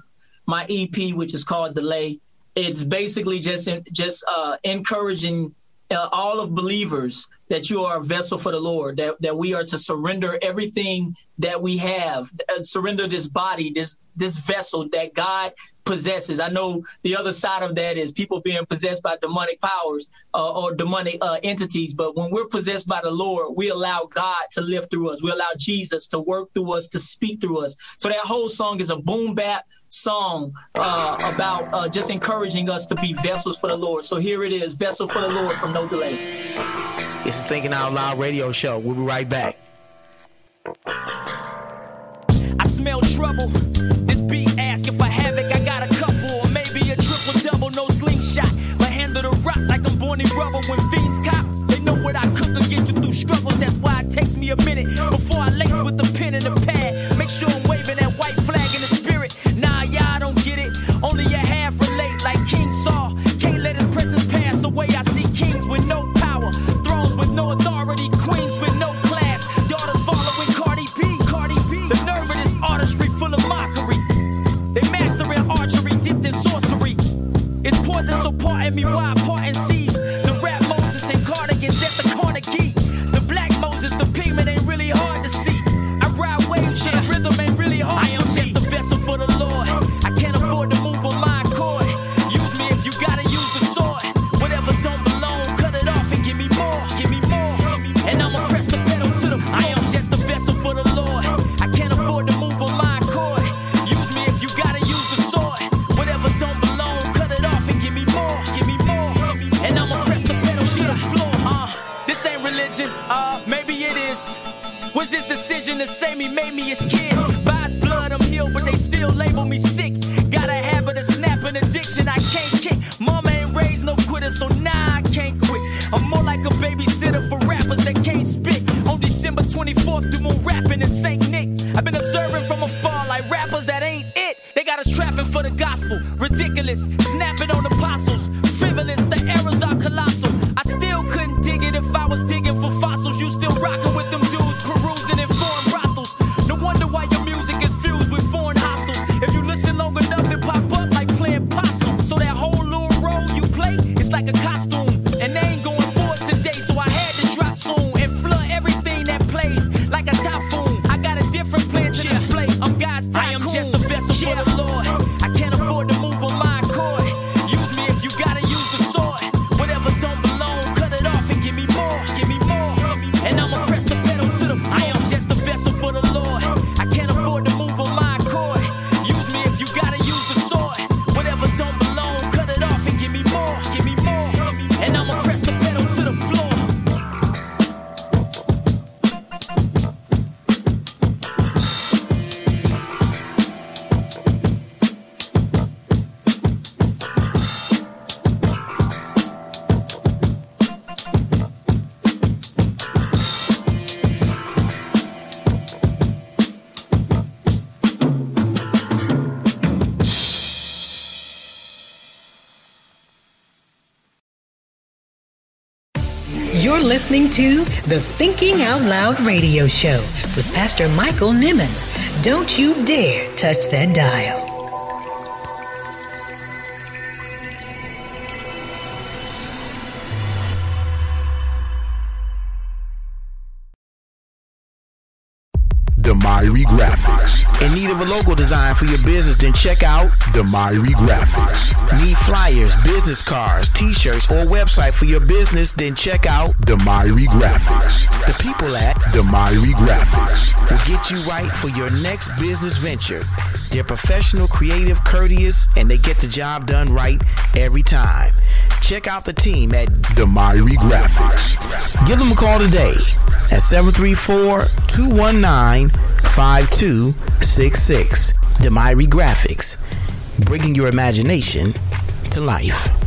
my EP, which is called Delay. It's basically just in, just uh, encouraging uh, all of believers that you are a vessel for the Lord, that, that we are to surrender everything that we have, uh, surrender this body, this this vessel that God possesses. I know the other side of that is people being possessed by demonic powers uh, or demonic uh, entities. But when we're possessed by the Lord, we allow God to live through us. We allow Jesus to work through us, to speak through us. So that whole song is a boom bap song uh, about uh, just encouraging us to be vessels for the Lord. So here it is, Vessel for the Lord from No Delay. It's the Thinking Out Loud radio show. We'll be right back. I smell trouble. This beat ask if I havoc. I got a couple, or maybe a triple double, no slingshot. My handle the rock like I'm born in rubber. When fiends cop, they know what I cook to get you through struggles. That's why it takes me a minute before I lace with the pen and the pad. Make sure I'm waving that white Only a half relate like King Saul. Can't let his presence pass away. I see kings with no power, thrones with no authority, queens with no class, daughters following Cardi B. Cardi B. The nerve of this artistry full of mockery. They mastering archery dipped in sorcery. It's poison, so pardon me why parting seas. The rap Moses and cardigans at the corner key. The black Moses, the pigment ain't really hard to see. I ride wave shit, rhythm ain't really hard. I am just a vessel for the Was his decision to say me made me his kid? By blood, I'm healed, but they still label me sick. Got a habit of snapping addiction, I can't kick. Mama ain't raised no quitter, so nah, I can't quit. I'm more like a babysitter for rappers that can't spit. On December 24th, do more rapping in St. Nick. I've been observing from afar like rappers that ain't it. They got us trapping for the gospel. Ridiculous, snapping on apostles. Frivolous, the errors are colossal. I still couldn't dig it if I was digging for fossils. You still rocking listening to the Thinking Out Loud radio show with Pastor Michael Nimmons. Don't you dare touch that dial. Design for your business, then check out Demiri Graphics. Need flyers, business cards, t-shirts, or website for your business, then check out Demiri Graphics. The people at Demiri Graphics will get you right for your next business venture. They're professional, creative, courteous, and they get the job done right every time. Check out the team at Demiri Graphics. Give them a call today at 734-219-5266. Demiri Graphics, bringing your imagination to life.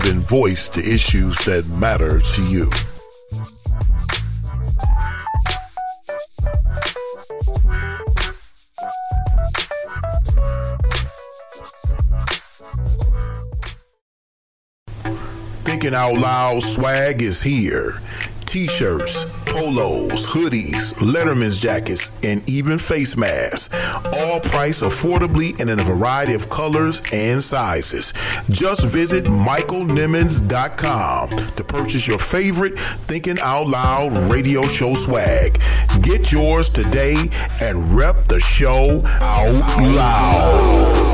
giving voice to issues that matter to you. Thinking Out Loud swag is here. T shirts, polos, hoodies, Letterman's jackets, and even face masks. All priced affordably and in a variety of colors and sizes. Just visit michaelnimmons.com to purchase your favorite Thinking Out Loud radio show swag. Get yours today and rep the show out loud.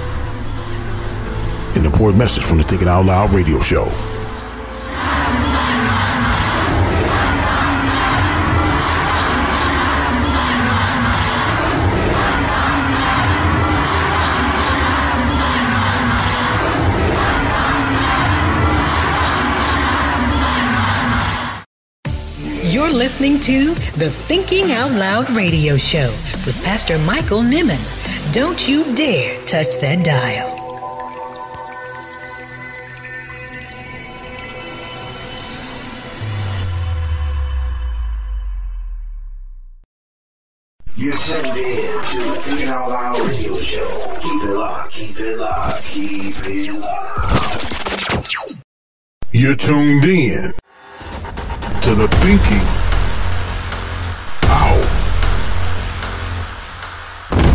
An important message from the Thinking Out Loud radio show. You're listening to the Thinking Out Loud radio show with Pastor Michael Nimmons. Don't you dare touch that dial. Tuned in to the Out Loud radio show. Keep it locked, keep it locked, keep it locked. You're tuned in to the Thinking Out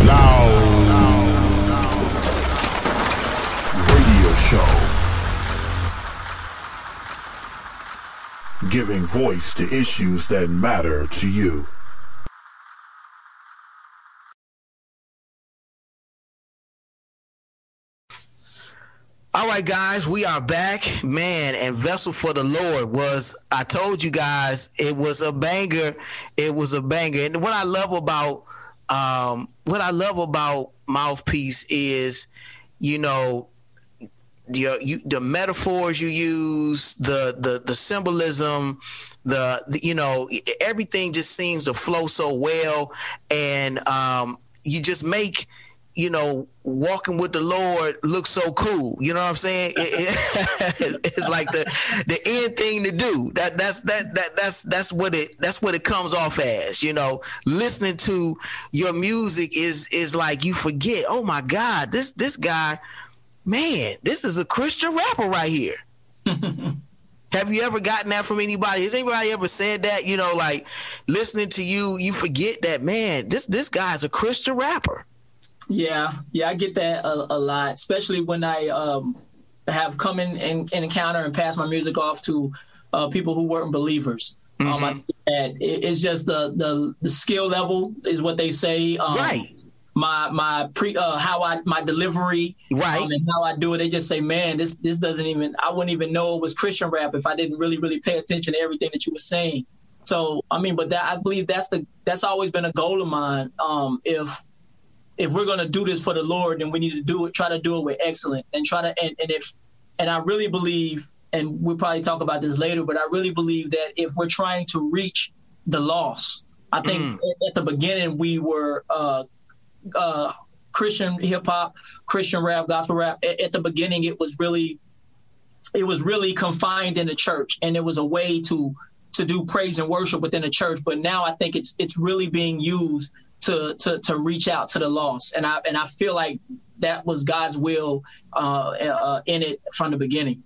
Loud radio show. Giving voice to issues that matter to you. All right, guys, we are back. Man, and Vessel for the Lord was, I told you guys, it was a banger. It was a banger. And what I love about, um, what I love about Mouthpiece is, you know, the, you, the metaphors you use, the, the, the symbolism, the, the, you know, everything just seems to flow so well. And, um, you just make, you know, walking with the Lord looks so cool. You know what I'm saying? It, it, it's like the the end thing to do. That that's that that that's that's what it that's what it comes off as. You know, listening to your music is is like you forget. Oh my God, this this guy, man, this is a Christian rapper right here. Have you ever gotten that from anybody? Has anybody ever said that? You know, like listening to you, you forget that man. This this guy's a Christian rapper. Yeah, yeah, I get that a, a lot, especially when I um, have come in and, and encounter and pass my music off to uh, people who weren't believers. Mm-hmm. Um, I think that it, it's just the, the the skill level is what they say. Um, right. My my pre uh, how I my delivery right um, and how I do it. They just say, man, this this doesn't even. I wouldn't even know it was Christian rap if I didn't really really pay attention to everything that you were saying. So I mean, but that I believe that's the that's always been a goal of mine. Um, if if we're gonna do this for the Lord, then we need to do it. Try to do it with excellence, and try to and, and if and I really believe, and we'll probably talk about this later, but I really believe that if we're trying to reach the lost, I think Mm. at, at the beginning we were uh, uh, Christian hip hop, Christian rap, gospel rap. At, at the beginning, it was really it was really confined in the church, and it was a way to to do praise and worship within the church. But now I think it's it's really being used to to to reach out to the lost, and I and I feel like that was God's will uh, uh, in it from the beginning.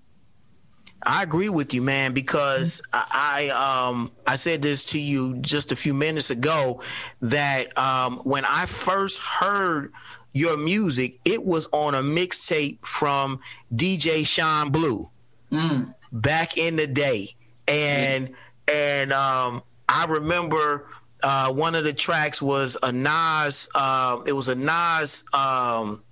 I agree with you, man, because I um I said this to you just a few minutes ago that um when I first heard your music, it was on a mixtape from DJ Sean Blue mm. back in the day, and mm. and um I remember uh, one of the tracks was a Nas. Uh, it was a Nas um,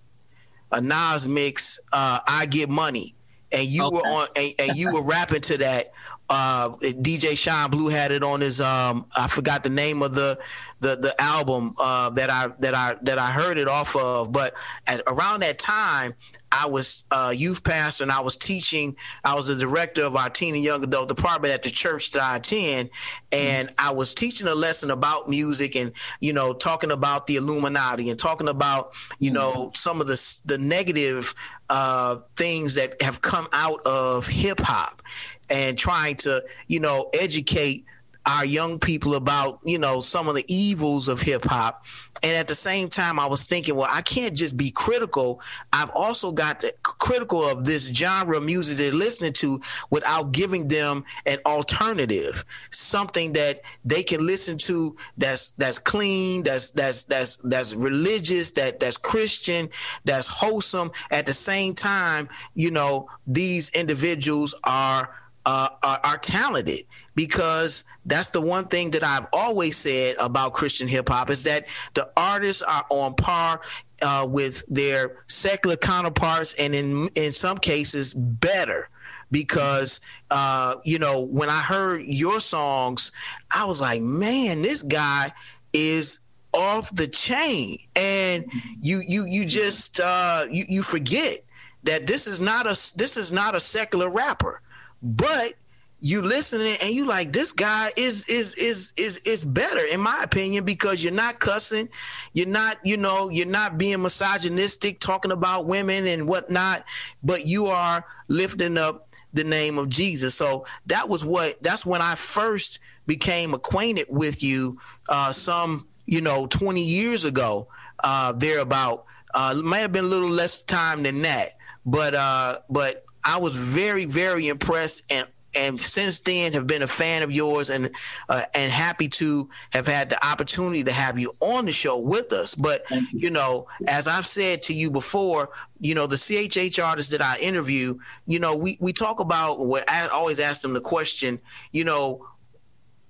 a Nas mix. Uh, I get money, and you okay. were on and, and, you were rapping to that. Uh, DJ Sean Blue had it on his. Um, I forgot the name of the the the album uh, that I that I that I heard it off of. But at around that time, I was a youth pastor and I was teaching. I was the director of our teen and young adult department at the church that I attend, and mm-hmm. I was teaching a lesson about music and you know talking about the Illuminati and talking about you know mm-hmm. some of the the negative uh, things that have come out of hip hop and trying to you know educate our young people about you know some of the evils of hip hop. And at the same time i was thinking well i can't just be critical. I've also got to critical of this genre of music they're listening to without giving them an alternative something that they can listen to that's that's clean that's that's that's that's religious that that's christian that's wholesome. At the same time you know these individuals are uh, are, are talented because that's the one thing that I've always said about Christian hip hop is that the artists are on par uh, with their secular counterparts, and in in some cases better. Because uh, you know, when I heard your songs, I was like, man, this guy is off the chain, and you you you just uh, you you forget that this is not a this is not a secular rapper, but you listening and you like this guy is is is is is better in my opinion because you're not cussing you're not you know you're not being misogynistic talking about women and whatnot but you are lifting up the name of jesus. So that was what that's when i first became acquainted with you uh some you know 20 years ago uh thereabout uh may have been a little less time than that but uh but I was very, very impressed and and since then have been a fan of yours and uh, and happy to have had the opportunity to have you on the show with us. But you. you. know, as I've said to you before, you know the CHH artists that I interview, you know, we we talk about what I always ask them the question, you know,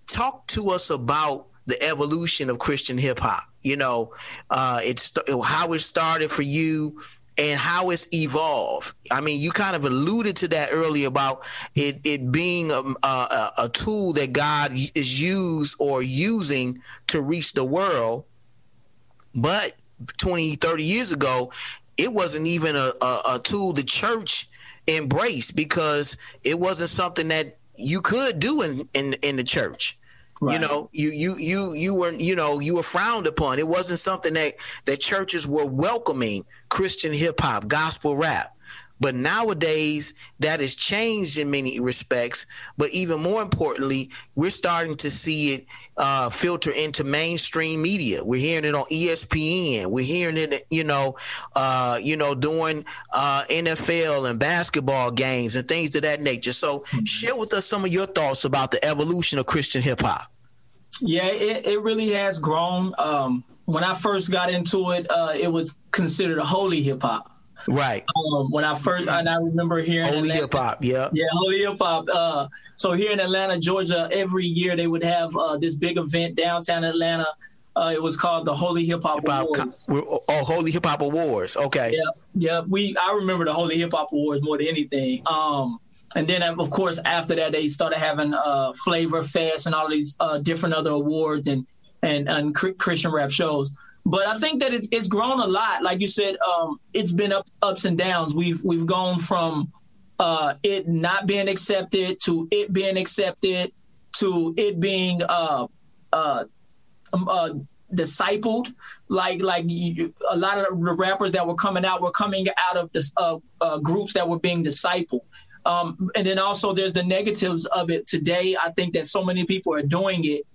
talk to us about the evolution of Christian hip hop. You know, uh, it's how it started for you and how it's evolved. I mean, you kind of alluded to that earlier about it, it being um, a, a, a tool that God is used or using to reach the world. But 20, 30 years ago, it wasn't even a, a, a tool the church embraced because it wasn't something that you could do in, in, in the church. Right. You know, you you you you were you know you were frowned upon. It wasn't something that that churches were welcoming Christian hip hop, gospel rap. But nowadays, that has changed in many respects. But even more importantly, we're starting to see it uh, filter into mainstream media. We're hearing it on ESPN. We're hearing it, you know, uh, you know, during uh, NFL and basketball games and things of that nature. So, mm-hmm. share with us some of your thoughts about the evolution of Christian hip hop. Yeah, it, it really has grown. Um, when I first got into it, uh, it was considered a holy hip hop. Right. Um, when I first, and I remember hearing holy hip hop. Yeah. Yeah, holy hip hop. Uh, so here in Atlanta, Georgia, every year they would have uh, this big event downtown Atlanta. Uh, it was called the Holy Hip Hop Awards. oh, Holy Hip Hop Awards. Okay. Yeah, yeah. We I remember the Holy Hip Hop Awards more than anything. Um, and then of course after that they started having uh, Flavor Fest and all these uh, different other awards and and, and Christian rap shows. But I think that it's it's grown a lot. Like you said, um, it's been up, ups and downs. We've we've gone from uh, it not being accepted to it being accepted to it being uh, uh, um, uh, discipled. Like like you, a lot of the rappers that were coming out were coming out of uh, uh, groups that were being discipled. Um, and then also there's the negatives of it today. I think that so many people are doing it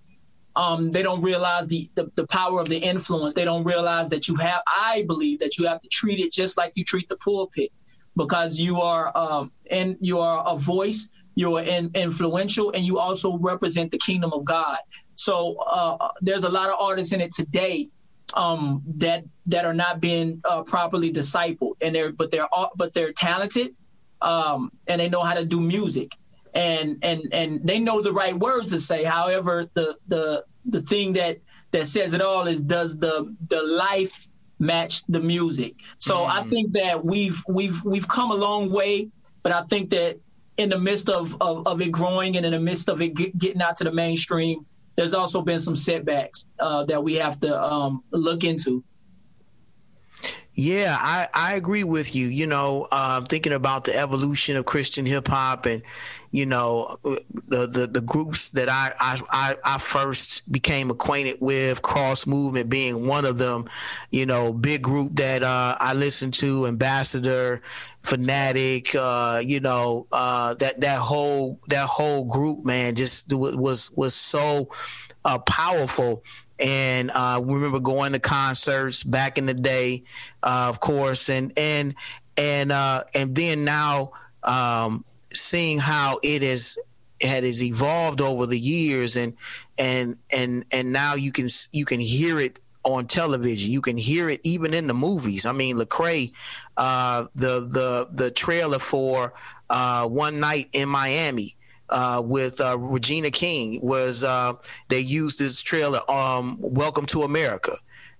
um, they don't realize the, the, the power of the influence. They don't realize that you have. I believe that you have to treat it just like you treat the pulpit. because you are um, and you are a voice, you are in, influential, and you also represent the kingdom of God. So uh, there's a lot of artists in it today um, that that are not being uh, properly discipled, and they're but they're but they're talented, um, and they know how to do music, and and and they know the right words to say. However, the the the thing that that says it all is does the the life match the music. So mm. I think that we've we've we've come a long way, but I think that in the midst of of, of it growing and in the midst of it get, getting out to the mainstream, there's also been some setbacks uh, that we have to um, look into. Yeah, I, I agree with you. You know, uh, thinking about the evolution of Christian hip hop and, you know, the, the, the groups that I, I, I first became acquainted with, Cross Movement being one of them, you know, big group that uh, I listened to, Ambassador, Phanatik, uh, you know, uh, that that whole that whole group, man, just was was so uh, powerful and uh, we remember going to concerts back in the day, uh, of course, and and and uh, and then now um, seeing how it is it has evolved over the years, and and and and now you can you can hear it on television. You can hear it even in the movies. I mean, Lecrae, uh, the the the trailer for uh, One Night in Miami uh, with uh, Regina King was uh, they used this trailer, um, "Welcome to America."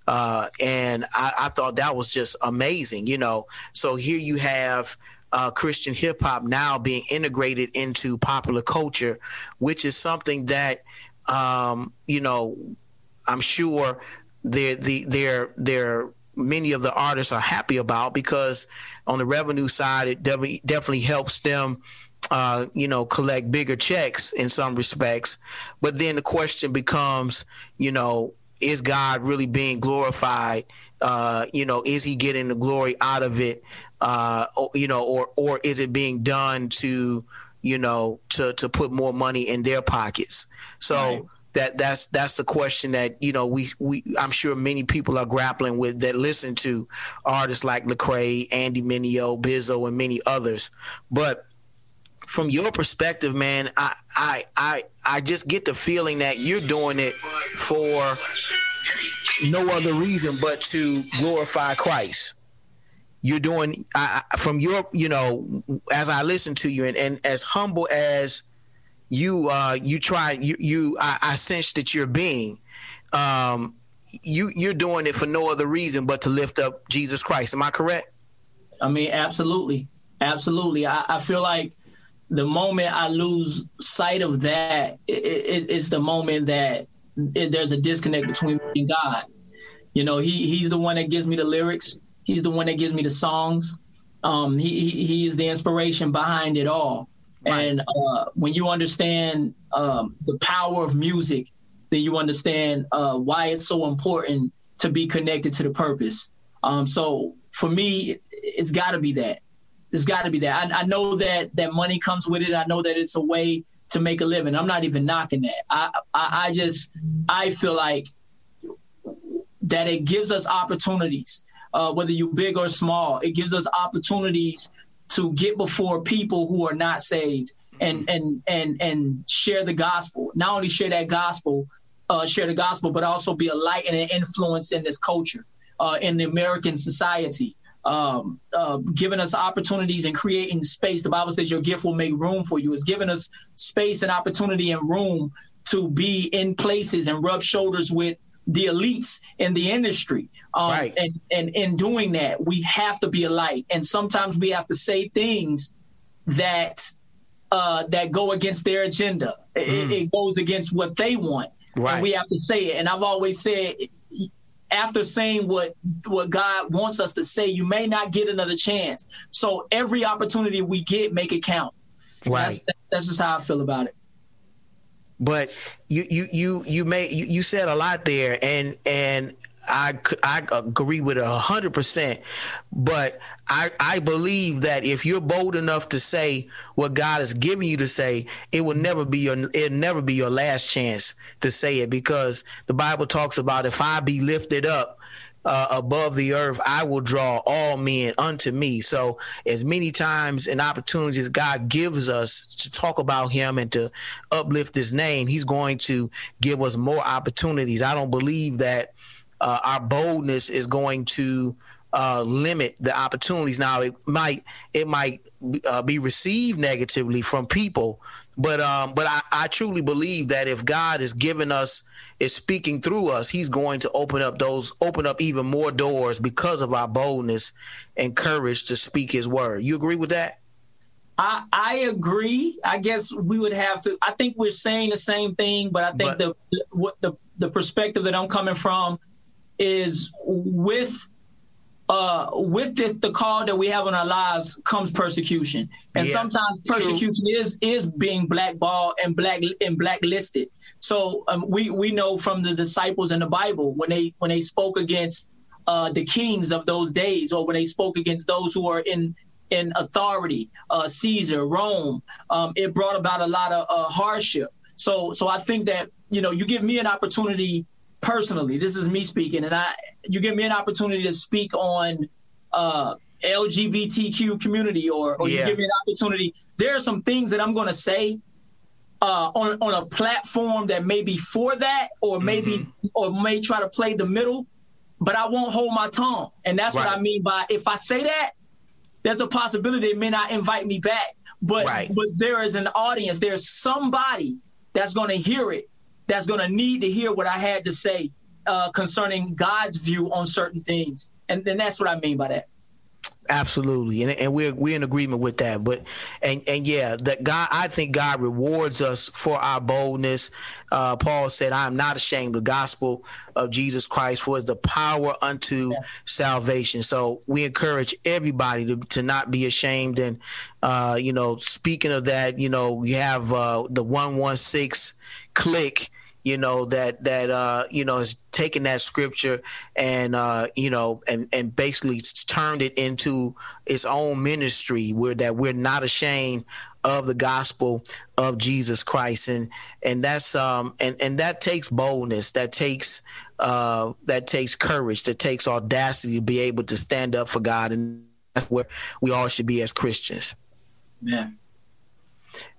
Uh, and I, I, thought that was just amazing, you know. So here you have uh, Christian hip hop now being integrated into popular culture, which is something that um, you know I'm sure they're the they're they're many of the artists are happy about because on the revenue side it definitely helps them uh, you know, collect bigger checks in some respects. But then the question becomes, you know, is God really being glorified? Uh, you know, is he getting the glory out of it? Uh, you know, or or is it being done to, you know, to to put more money in their pockets? So right. that that's that's the question that you know we we I'm sure many people are grappling with that listen to artists like Lecrae, Andy Mineo, Bizzle, and many others. But from your perspective, man, I, I I I just get the feeling that you're doing it for no other reason but to glorify Christ. You're doing I, from your, you know, as I listen to you, and, and as humble as you, uh, you try, you, you, I, I sense that you're being, um, you, you're doing it for no other reason but to lift up Jesus Christ. Am I correct? I mean, absolutely, absolutely. I, I feel like the moment I lose sight of that, it, it, it's the moment that it, there's a disconnect between me and God. You know, he he's the one that gives me the lyrics. He's the one that gives me the songs. Um, he, he, he is the inspiration behind it all. Right. And uh, when you understand um, the power of music, then you understand uh, why it's so important to be connected to the purpose. Um, so for me, it's got to be that. There's got to be that. I, I know that that money comes with it. I know that it's a way to make a living. I'm not even knocking that. I, I, I just I feel like that it gives us opportunities, uh, whether you big or small. It gives us opportunities to get before people who are not saved and and and and share the gospel. Not only share that gospel, uh, share the gospel, but also be a light and an influence in this culture, uh, in the American society um, uh, giving us opportunities and creating space. The Bible says your gift will make room for you. It's giving us space and opportunity and room to be in places and rub shoulders with the elites in the industry. Um, right. And and in doing that, we have to be a light. And sometimes we have to say things that uh, that go against their agenda. Mm. It, it, goes against what they want. Right. And we have to say it. And I've always said after saying what what God wants us to say, you may not get another chance. So every opportunity we get, make it count. Right. That's, that's just how I feel about it. But you you you you made you, you said a lot there, and and I I agree with it hundred percent. But I I believe that if you're bold enough to say what God has given you to say, it will never be your it'll never be your last chance to say it because the Bible talks about if I be lifted up, uh, above the earth, I will draw all men unto me. So, as many times and opportunities God gives us to talk about Him and to uplift His name, He's going to give us more opportunities. I don't believe that uh, our boldness is going to uh, limit the opportunities. Now it might it might uh, be received negatively from people, but um, but I, I truly believe that if God is giving us is speaking through us, He's going to open up those open up even more doors because of our boldness and courage to speak His word. You agree with that? I, I agree. I guess we would have to. I think we're saying the same thing, but I think but, the what the the perspective that I'm coming from is with uh, with the, the, call that we have in our lives comes persecution, and yeah, sometimes persecution true. is is being blackballed and black and blacklisted. So um, we we know from the disciples in the Bible when they when they spoke against uh, the kings of those days, or when they spoke against those who are in in authority, uh, Caesar, Rome, um, it brought about a lot of uh, hardship. So so I think that you know you give me an opportunity personally. This is me speaking, and I you give me an opportunity to speak on uh, LGBTQ community, or or yeah. you give me an opportunity. There are some things that I'm going to say uh, on on a platform that may be for that, or maybe mm-hmm. or may try to play the middle, but I won't hold my tongue, and that's right. what I mean by if I say that, there's a possibility they may not invite me back. But right. but there is an audience. There's somebody that's going to hear it that's going to need to hear what I had to say uh, concerning God's view on certain things. And, and that's what I mean by that. Absolutely, and, and we're we're in agreement with that. But and and yeah, that God, I think God rewards us for our boldness. Uh, Paul said, "I am not ashamed of the gospel of Jesus Christ, for it's the power unto yeah. salvation." So we encourage everybody to to not be ashamed. And uh, you know, speaking of that, you know, we have uh, the one one six Clique you know that that uh you know has taken that scripture and uh you know and and basically turned it into its own ministry where that we're not ashamed of the gospel of Jesus Christ and and that's um and and that takes boldness that takes uh that takes courage that takes audacity to be able to stand up for God and that's where we all should be as Christians. Yeah.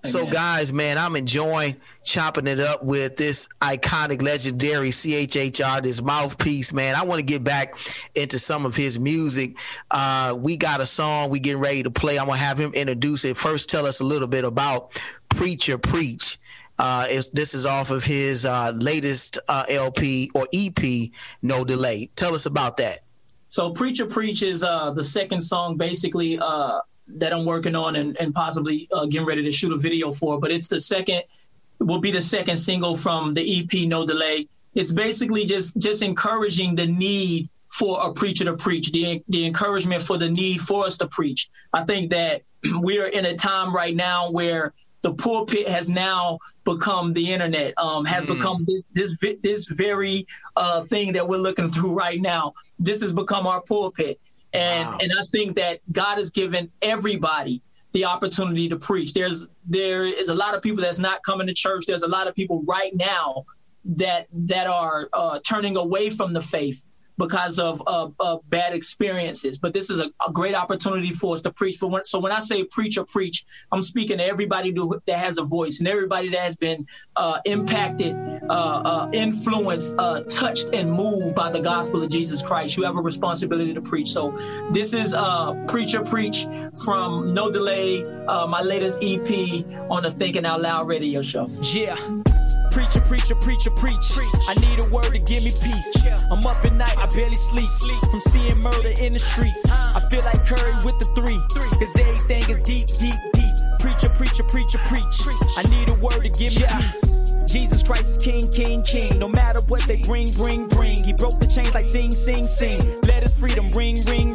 So, guys, man, I'm enjoying chopping it up with this iconic, legendary CHHR, this mouthpiece, man. I want to get back into some of his music. Uh, we got a song we getting ready to play. I'm gonna have him introduce it. First, tell us a little bit about Preacher Preach. Uh, this is off of his uh, latest uh, LP or EP, No Delay. Tell us about that. So, Preacher Preach is uh, the second song, basically uh, that I'm working on and, and possibly uh, getting ready to shoot a video for. But it's the second, will be the second single from the EP, No Delay. It's basically just just encouraging the need for a preacher to preach, the the encouragement for the need for us to preach. I think that we are in a time right now where the pulpit has now become the internet, um, has mm. become this this, this very uh, thing that we're looking through right now. This has become our pulpit. And wow. and I think that God has given everybody the opportunity to preach. There's there is a lot of people that's not coming to church. There's a lot of people right now that that are uh, turning away from the faith because of, bad experiences. But this is a, a, great opportunity for us to preach. But when, so when I say preach or preach, I'm speaking to everybody to, that has a voice and everybody that has been uh, impacted, uh, uh, influenced, uh, touched, and moved by the gospel of Jesus Christ. You have a responsibility to preach. So this is uh, Preacher Preach from No Delay, uh, my latest EP on the Thinking Out Loud radio show. Yeah. Preacher, preacher, preacher, preach. I need a word to give me peace. I'm up at night, I barely sleep. sleep. From seeing murder in the streets. I feel like Curry with the three. Cause everything is deep, deep, deep. Preacher, preacher, preacher, preach. I need a word to give me peace. Jesus Christ is King, King, King. No matter what they bring, bring, bring. He broke the chains like sing, sing, sing. Let his freedom ring, ring.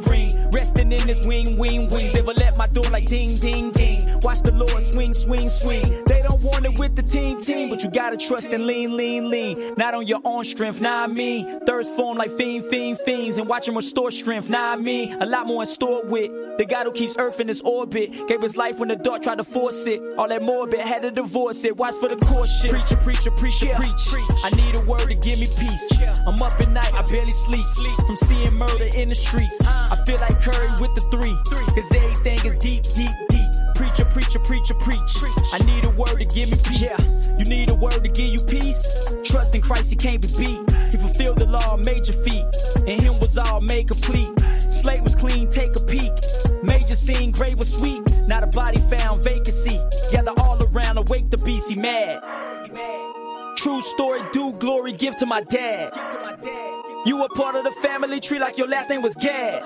Resting in his wing, wing, wings. They will let my door like ding, ding, ding. Watch the Lord swing, swing, swing. They don't want it with the team team, but you gotta trust and lean, lean, lean. Not on your own strength, nah I mean. Thirst form like fiend, fiend, fiends, and watch him restore strength, nah I mean. A lot more in store with the God who keeps Earth in his orbit. Gave his life when the dark tried to force it. All that morbid had to divorce it. Watch for the shit. Preacher, preacher, preacher, preach. I need a word to give me peace. I'm up at night, I barely sleep. From seeing murder in the streets. Uh. I feel like Curry with the three. Cause everything is deep, deep, deep. Preacher, preacher, preacher, preach. I need a word to give me peace. Yeah, you need a word to give you peace. Trust in Christ, he can't be beat. He fulfilled the law, made major feat. And him was all made complete. Slate was clean, take a peek. Major scene, grave was sweet. Not a body found, vacancy. Gather all around, awake the beast, he mad. True story, do glory, give to my dad. You were part of the family tree like your last name was Gad.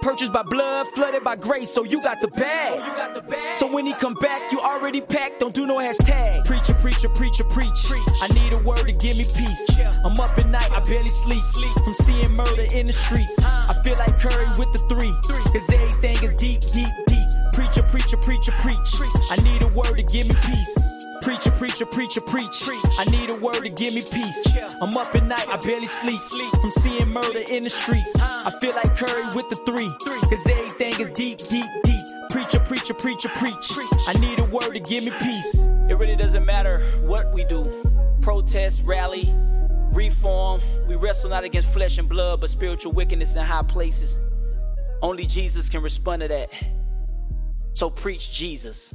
Purchased by blood, flooded by grace, so you got the bag. So when he come back, you already packed, don't do no hashtag. Preacher, preacher, preacher, preach. I need a word to give me peace. I'm up at night, I barely sleep. From seeing murder in the streets. I feel like Curry with the three. Cause everything is deep, deep, deep. Preacher, preacher, preacher, preach. I need a word to give me peace. Preacher, preacher, preacher, preach. I need a word to give me peace. I'm up at night, I barely sleep. From seeing murder in the streets. I feel like Curry with the three. Cause everything is deep, deep, deep. Preacher, preacher, preacher, preach. I need a word to give me peace. It really doesn't matter what we do. Protest, rally, reform. We wrestle not against flesh and blood, but spiritual wickedness in high places. Only Jesus can respond to that. So preach Jesus.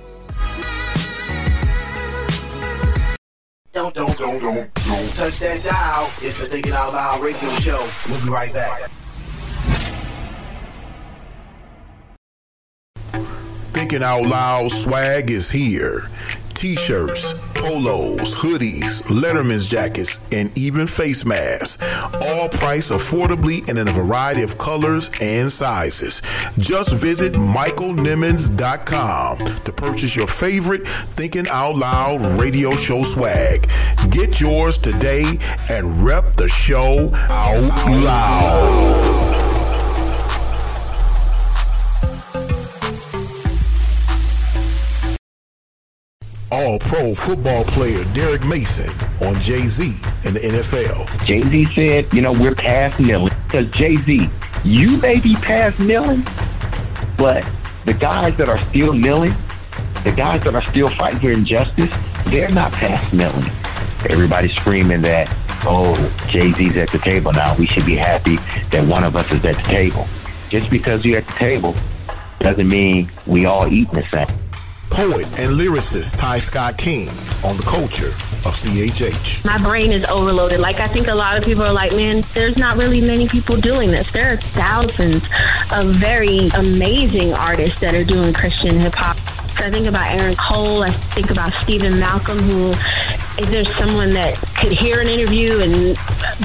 Touch that dial. It's the Thinking Out Loud radio show. We'll be right back. Thinking Out Loud swag is here. T-shirts, polos, hoodies, Letterman's jackets, and even face masks. All priced affordably and in a variety of colors and sizes. Just visit michaelnimmons.com to purchase your favorite Thinking Out Loud radio show swag. Get yours today and rep the show out loud. All pro football player Derrick Mason on Jay Z and the NFL. Jay Z said, you know, we're past Millen. Because Jay Z, you may be past Millen, but the guys that are still milling, the guys that are still fighting for injustice, they're not past Millen. Everybody's screaming that, oh, Jay Z's at the table now. We should be happy that one of us is at the table. Just because you're at the table doesn't mean we all eating the same. Poet and lyricist Ty Scott King on the culture of CHH. My brain is overloaded. Like, I think a lot of people are like, man, there's not really many people doing this. There are thousands of very amazing artists that are doing Christian hip hop. So I think about Aaron Cole. I think about Stephen Malcolm, who, if there's someone that could hear an interview and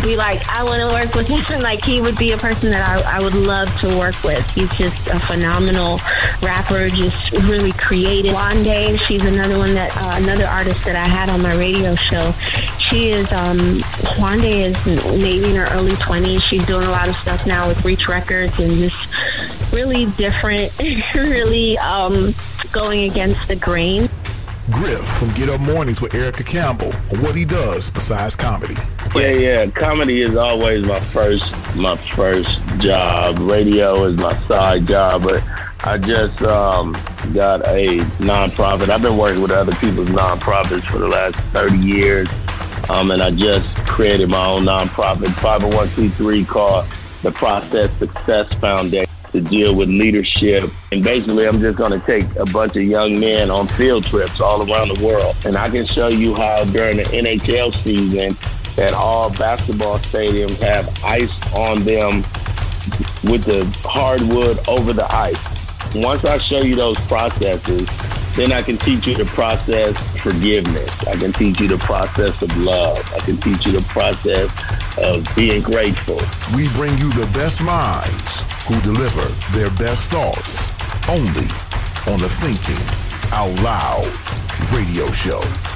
be like, I want to work with him, like he would be a person that I, I would love to work with. He's just a phenomenal rapper, just really creative. Wande, she's another one that, uh, another artist that I had on my radio show. She is, um, Wande is maybe in her early 20s. She's doing a lot of stuff now with Reach Records and just really different, really um, going against the grain. Griff from Get Up Mornings with Erica Campbell on what he does besides comedy. Yeah, yeah. Comedy is always my first my first job. Radio is my side job, but I just um, got a nonprofit. I've been working with other people's nonprofits for the last 30 years. Um, and I just created my own nonprofit, 501c3 called the Process Success Foundation to deal with leadership. And basically, I'm just going to take a bunch of young men on field trips all around the world. And I can show you how during the NHL season that all basketball stadiums have ice on them with the hardwood over the ice. Once I show you those processes, then I can teach you the process forgiveness. I can teach you the process of love. I can teach you the process of being grateful. We bring you the best minds who deliver their best thoughts only on the Thinking Out Loud radio show.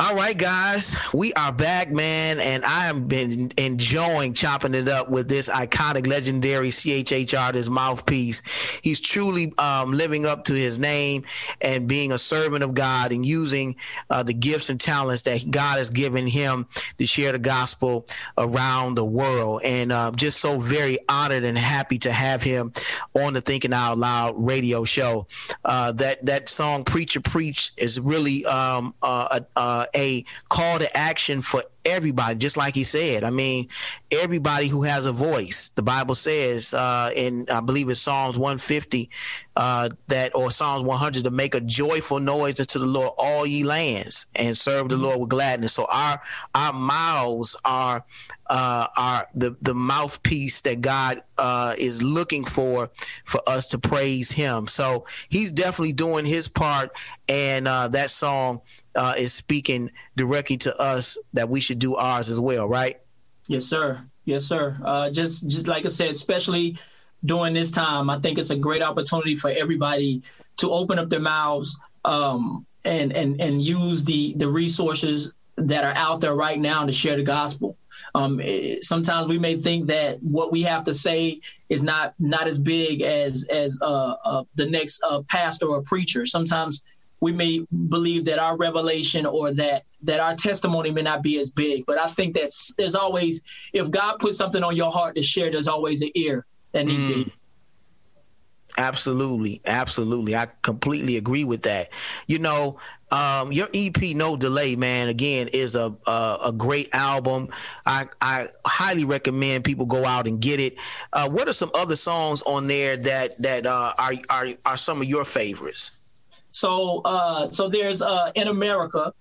All right, guys, we are back, man, and I have been enjoying chopping it up with this iconic, legendary CHH artist mouthpiece. He's truly um, living up to his name and being a servant of God and using uh, the gifts and talents that God has given him to share the gospel around the world. And uh, just so very honored and happy to have him on the Thinking Out Loud radio show. Uh, that that song "Preacher Preach" is really um, uh, uh, a call to action for everybody, just like he said. I mean, everybody who has a voice. The Bible says uh, in, I believe it's Psalms 150, uh, that or Psalms 100, to make a joyful noise unto the Lord, all ye lands, and serve the Lord with gladness. So our our mouths are uh, are the the mouthpiece that God uh, is looking for for us to praise Him. So He's definitely doing His part, and uh, that song uh, is speaking directly to us that we should do ours as well, right? Yes, sir. Yes, sir. Uh, just just like I said, especially during this time, I think it's a great opportunity for everybody to open up their mouths um, and and and use the the resources that are out there right now to share the gospel. Um, it, sometimes we may think that what we have to say is not not as big as as uh, uh, the next uh, pastor or preacher. Sometimes we may believe that our revelation or that that our testimony may not be as big but i think that there's always if god puts something on your heart to share there's always an ear that needs mm. to Absolutely, absolutely. I completely agree with that. You know, um, your EP No Delay, man, again is a a, a great album. I I highly recommend people go out and get it. Uh, what are some other songs on there that that uh, are are are some of your favorites? So uh, so there's uh, in America,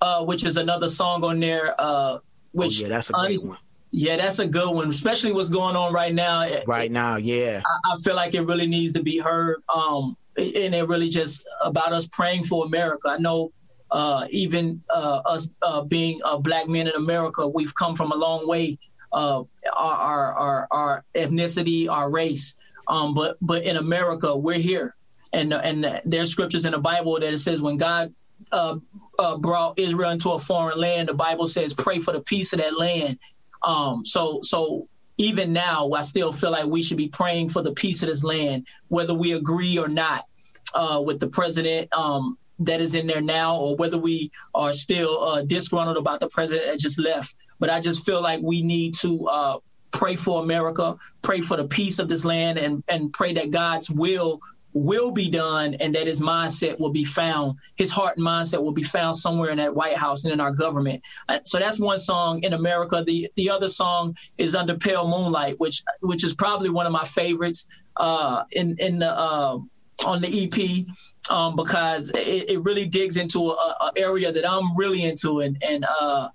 uh, which is another song on there. Uh, which oh, yeah, that's a great one. Yeah, that's a good one, especially what's going on right now. Right now, yeah. I, I, feel like it really needs to be heard. Um, and it really just about us praying for America. I know uh, even uh, us uh, being uh, black men in America, we've come from a long way. Uh, our, our, our our ethnicity, our race, um, but but in America, we're here and and there's scriptures in the Bible that it says when God uh, uh, brought Israel into a foreign land, the Bible says pray for the peace of that land. Um, so so even now, I still feel like we should be praying for the peace of this land, whether we agree or not uh, with the president um, that is in there now, or whether we are still uh, disgruntled about the president that just left. But I just feel like we need to uh, pray for America, pray for the peace of this land, and and pray that God's will will be done and that his mindset will be found his heart and mindset will be found somewhere in that white house and in our government. Uh, so that's one song in america. The the other song is under pale moonlight which which is probably one of my favorites uh in in the uh on the ep um because it, it really digs into a, a area that i'm really into and and uh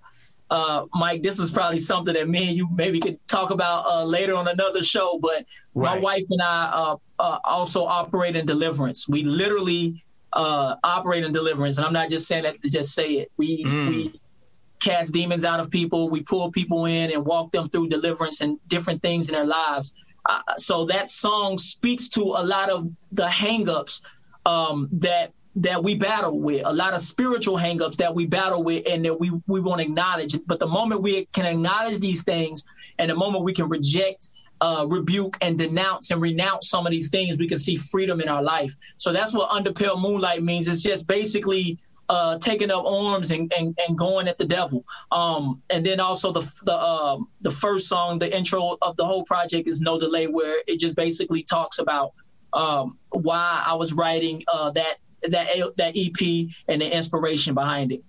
uh, Mike, this is probably something that me and you maybe could talk about uh, later on another show. But right. my wife and I uh, uh, also operate in deliverance. We literally uh, operate in deliverance, and I'm not just saying that to just say it. We mm. we cast demons out of people. We pull people in and walk them through deliverance and different things in their lives. Uh, so that song speaks to a lot of the hangups um, that that we battle with, a lot of spiritual hangups that we battle with, and that we we won't acknowledge. But the moment we can acknowledge these things, and the moment we can reject, uh, rebuke, and denounce and renounce some of these things, we can see freedom in our life. So that's what under pale moonlight means. It's just basically uh, taking up arms and, and, and going at the devil. Um, and then also the the uh, the first song, the intro of the whole project is No Delay, where it just basically talks about um, why I was writing uh, that that that EP and the inspiration behind it.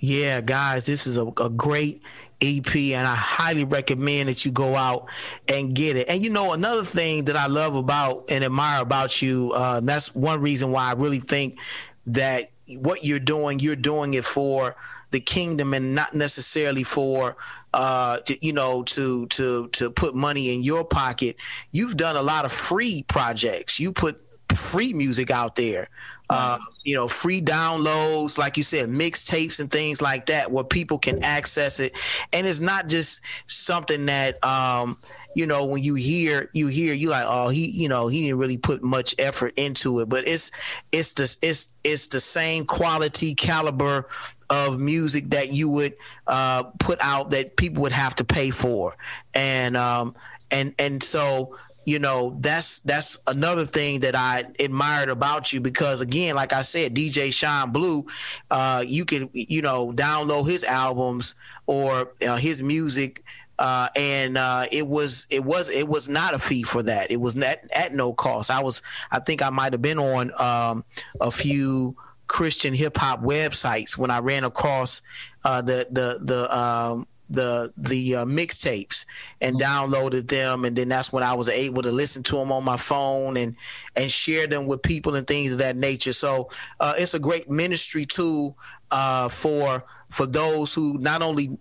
Yeah, guys, this is a, a great EP, and I highly recommend that you go out and get it. And you know, another thing that I love about and admire about you, uh, that's one reason why I really think that what you're doing, you're doing it for the kingdom and not necessarily for uh to, you know to to to put money in your pocket you've done a lot of free projects you put free music out there. Uh, you know, free downloads, like you said, mixtapes and things like that, where people can access it. And it's not just something that, um, you know, when you hear, you hear, you like, oh, he, you know, he didn't really put much effort into it. But it's, it's the, it's, it's the same quality caliber of music that you would uh, put out that people would have to pay for, and um, and and so you know that's that's another thing that I admired about you because again, like I said, DJ Sean Blue, uh, you can you know download his albums or uh, his music. Uh, and uh, it was it was it was not a fee for that. It was not at no cost. I was I think I might have been on um, a few Christian hip hop websites when I ran across uh, the the the um, the the uh, mixtapes and downloaded them. And then that's when I was able to listen to them on my phone and and share them with people and things of that nature. So uh, it's a great ministry tool uh, for for those who not only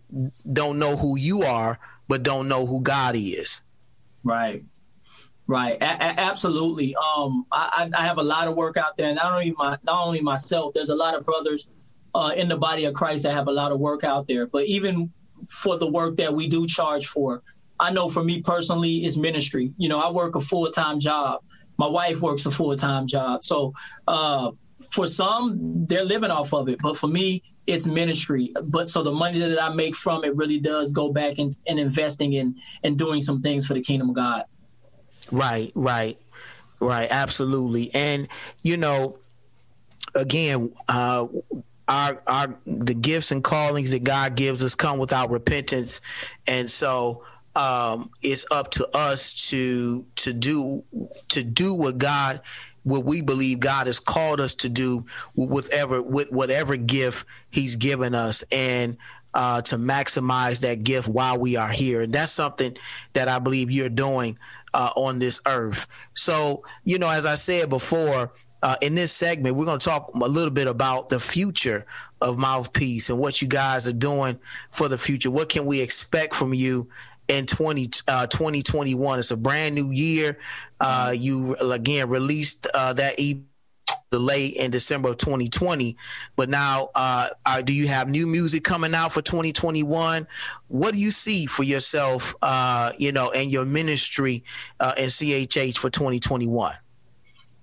don't know who you are but don't know who God is. Right. Right. A- a- absolutely. Um I, I have a lot of work out there. And not only my not only myself there's a lot of brothers uh, in the body of Christ that have a lot of work out there. But even for the work that we do charge for. I know for me personally, it's ministry. You know, I work a full time job. My wife works a full time job. So uh, for some, they're living off of it. But for me, it's ministry. But so the money that I make from it really does go back and in, in investing in and doing some things for the kingdom of God. Right, right, right. Absolutely. And, you know, again, uh, our our the gifts and callings that God gives us come without repentance, and so um, it's up to us to to do to do what God what we believe God has called us to do with whatever with whatever gift He's given us, and uh, to maximize that gift while we are here, and that's something that I believe you're doing uh, on this earth. So you know, as I said before uh, in this segment, we're going to talk a little bit about the future of Mouthpiece and what you guys are doing for the future. What can we expect from you in 20, uh, 2021? It's a brand new year. Uh, you, again, released uh, that EP delay in December of 2020, but now uh, are, do you have new music coming out for 2021? What do you see for yourself, uh, you know, and your ministry uh, in CHH for 2021?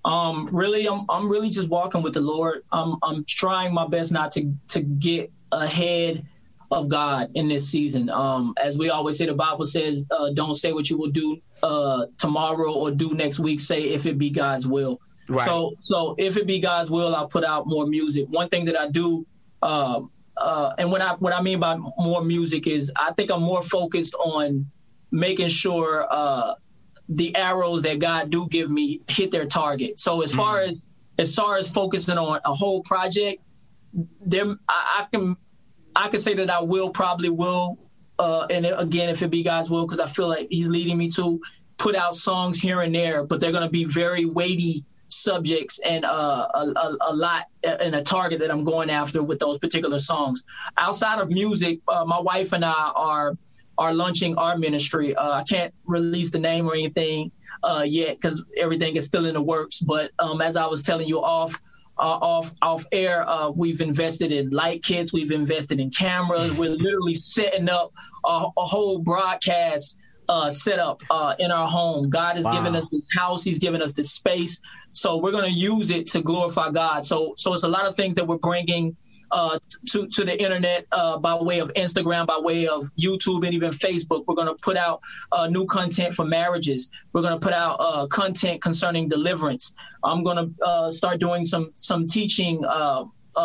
Um, really, I'm I'm really just walking with the Lord. I'm I'm trying my best not to to get ahead of God in this season. Um, as we always say, the Bible says, uh, "Don't say what you will do uh, tomorrow or do next week. Say if it be God's will." Right. So, so if it be God's will, I'll put out more music. One thing that I do, uh, uh, and what I what I mean by more music is, I think I'm more focused on making sure uh, the arrows that God do give me hit their target. So as far mm. as as far as focusing on a whole project, there I, I can I can say that I will probably will, uh, and again if it be God's will, because I feel like He's leading me to put out songs here and there, but they're going to be very weighty subjects and uh, a, a, a, lot and a target that I'm going after with those particular songs. Outside of music, uh, my wife and I are are launching our ministry. Uh, I can't release the name or anything uh, yet because everything is still in the works. But um, as I was telling you off uh, off off air, uh, we've invested in light kits, we've invested in cameras. We're literally setting up a, a whole broadcast uh, setup uh, in our home. God has wow. given us this house, He's given us this space, so we're going to use it to glorify God. So so it's a lot of things that we're bringing uh, to to the internet uh, by way of Instagram, by way of YouTube, and even Facebook. We're going to put out uh, new content for marriages. We're going to put out uh, content concerning deliverance. I'm going to uh, start doing some some teaching.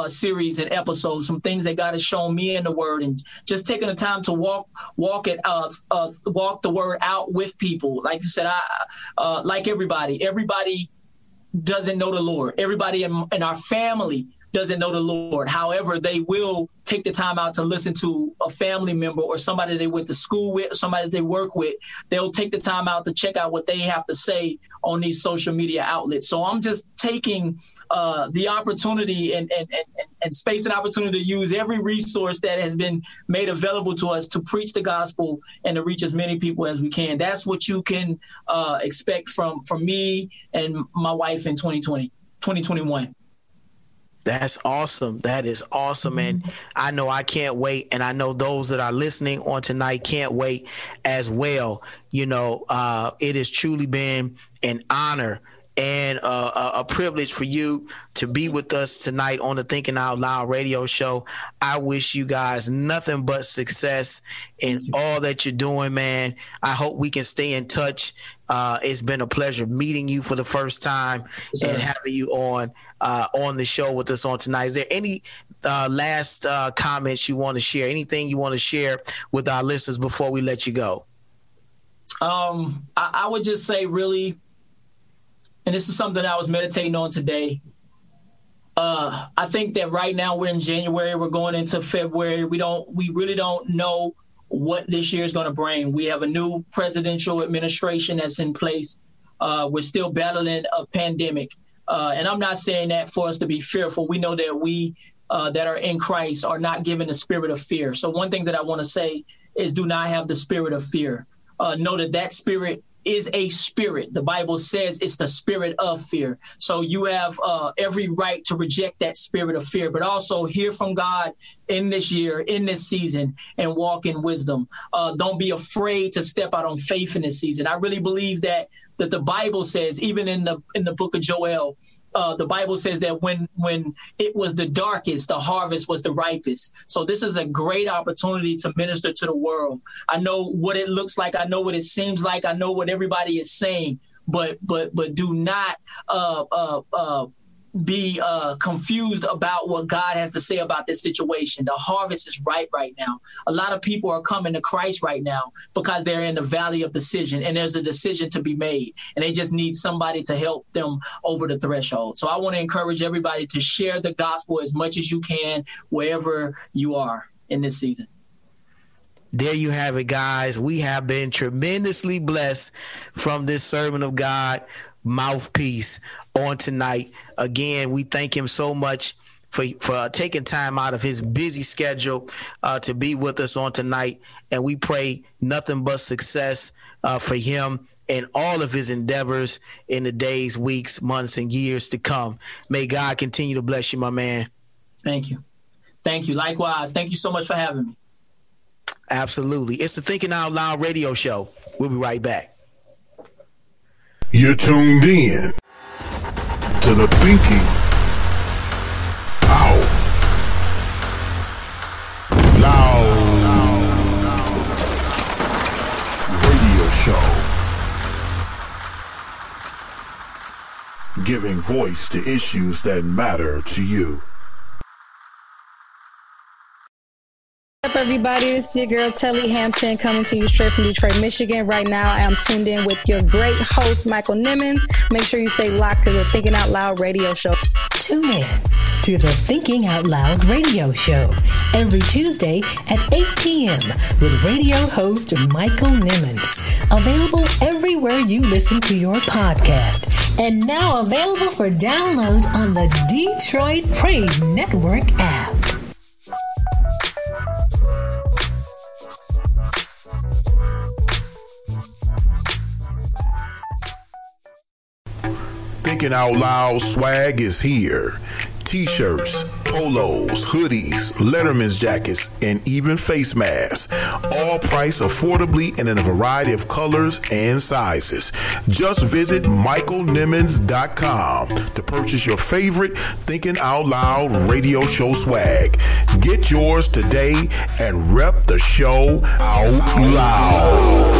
Series and episodes, some things that God has shown me in the Word, and just taking the time to walk, walk it, walk the Word out with people. Like I said, I like everybody. Everybody doesn't know the Lord. Everybody in, in our family doesn't know the Lord. However, they will take the time out to listen to a family member or somebody they went to school with, somebody they work with. They'll take the time out to check out what they have to say on these social media outlets. So I'm just taking uh, the opportunity and, and, and, and space and opportunity to use every resource that has been made available to us to preach the gospel and to reach as many people as we can. That's what you can uh, expect from, from me and my wife in 2020, 2021. That's awesome. That is awesome. And I know I can't wait. And I know those that are listening on tonight can't wait as well. You know, uh, it has truly been an honor and uh, a, privilege for you to be with us tonight on the Thinking Out Loud radio show. I wish you guys nothing but success in all that you're doing, man. I hope we can stay in touch. Uh, it's been a pleasure meeting you for the first time yeah. and having you on uh, on the show with us on tonight. Is there any uh, last uh, comments you want to share? Anything you want to share with our listeners before we let you go? Um, I, I would just say, really, and this is something I was meditating on today. Uh, I think that right now we're in January, we're going into February. We don't, we really don't know what this year is going to bring. We have a new presidential administration that's in place. Uh, we're still battling a pandemic, uh, and I'm not saying that for us to be fearful. We know that we uh, that are in Christ are not given the spirit of fear. So one thing that I want to say is, do not have the spirit of fear. Uh, know that that spirit is a spirit. The Bible says it's the spirit of fear. So you have uh, every right to reject that spirit of fear, but also hear from God in this year, in this season, and walk in wisdom. Uh, don't be afraid to step out on faith in this season. I really believe that that the Bible says, even in the in the book of Joel, uh, the Bible says that when when it was the darkest, the harvest was the ripest. So this is a great opportunity to minister to the world. I know what it looks like. I know what it seems like. I know what everybody is saying. But but but do not uh, uh, uh be uh, confused about what God has to say about this situation. The harvest is ripe right now. A lot of people are coming to Christ right now because they're in the valley of decision and there's a decision to be made and they just need somebody to help them over the threshold. So I want to encourage everybody to share the gospel as much as you can wherever you are in this season. There you have it, guys. We have been tremendously blessed from this servant of God mouthpiece on tonight. Again, we thank him so much for for taking time out of his busy schedule uh, to be with us on tonight, and we pray nothing but success uh, for him and all of his endeavors in the days, weeks, months, and years to come. May God continue to bless you, my man. Thank you. Thank you. Likewise. Thank you so much for having me. Absolutely. It's the Thinking Out Loud radio show. We'll be right back. You're tuned in to the Thinking Loud Radio Show. Giving voice to issues that matter to you. Everybody? Is your girl Telly Hampton coming to you straight from Detroit, Michigan. Right now, I am tuned in with your great host, Michael Nimmons. Make sure you stay locked to the Thinking Out Loud radio show. Tune in to the Thinking Out Loud radio show every Tuesday at 8 p.m. with radio host Michael Nimmons. Available everywhere you listen to your podcast and now available for download on the Detroit Praise Network app. Thinking Out Loud swag is here. T shirts, polos, hoodies, Letterman's jackets, and even face masks. All priced affordably and in a variety of colors and sizes. Just visit michaelnimmons.com to purchase your favorite Thinking Out Loud radio show swag. Get yours today and rep the show out loud.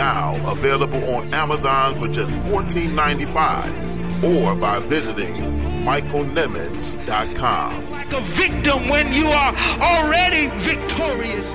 now, available on Amazon for just $14.95 or by visiting michaelnimmons.com. Like a victim when you are already victorious.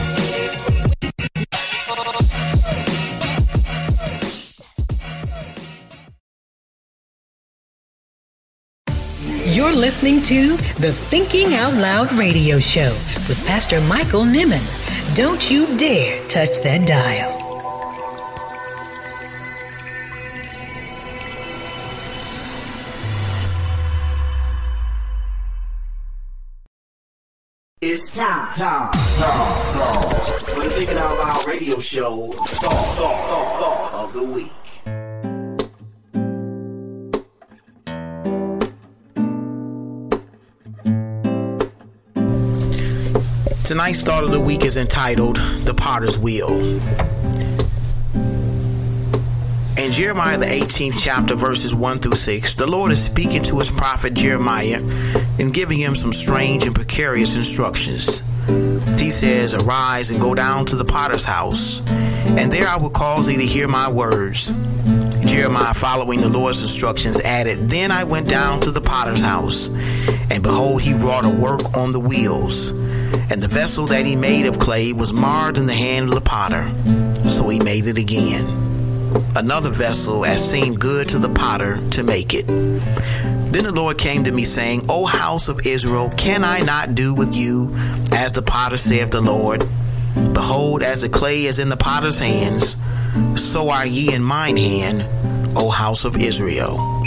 Listening to the Thinking Out Loud radio show with Pastor Michael Nimmons. Don't you dare touch that dial. It's time, time, time, time for the Thinking Out Loud radio show thought, thought, thought, thought of the week. Tonight's thought of the week is entitled The Potter's Wheel. In Jeremiah, the 18th chapter, verses 1 through 6, the Lord is speaking to his prophet Jeremiah and giving him some strange and precarious instructions. He says, Arise and go down to the potter's house, and there I will cause thee to hear my words. Jeremiah, following the Lord's instructions, added, Then I went down to the potter's house, and behold, he wrought a work on the wheels. And the vessel that he made of clay was marred in the hand of the potter. So he made it again. Another vessel as seemed good to the potter to make it. Then the Lord came to me, saying, O house of Israel, can I not do with you as the potter saith the Lord? Behold, as the clay is in the potter's hands, so are ye in mine hand, O house of Israel.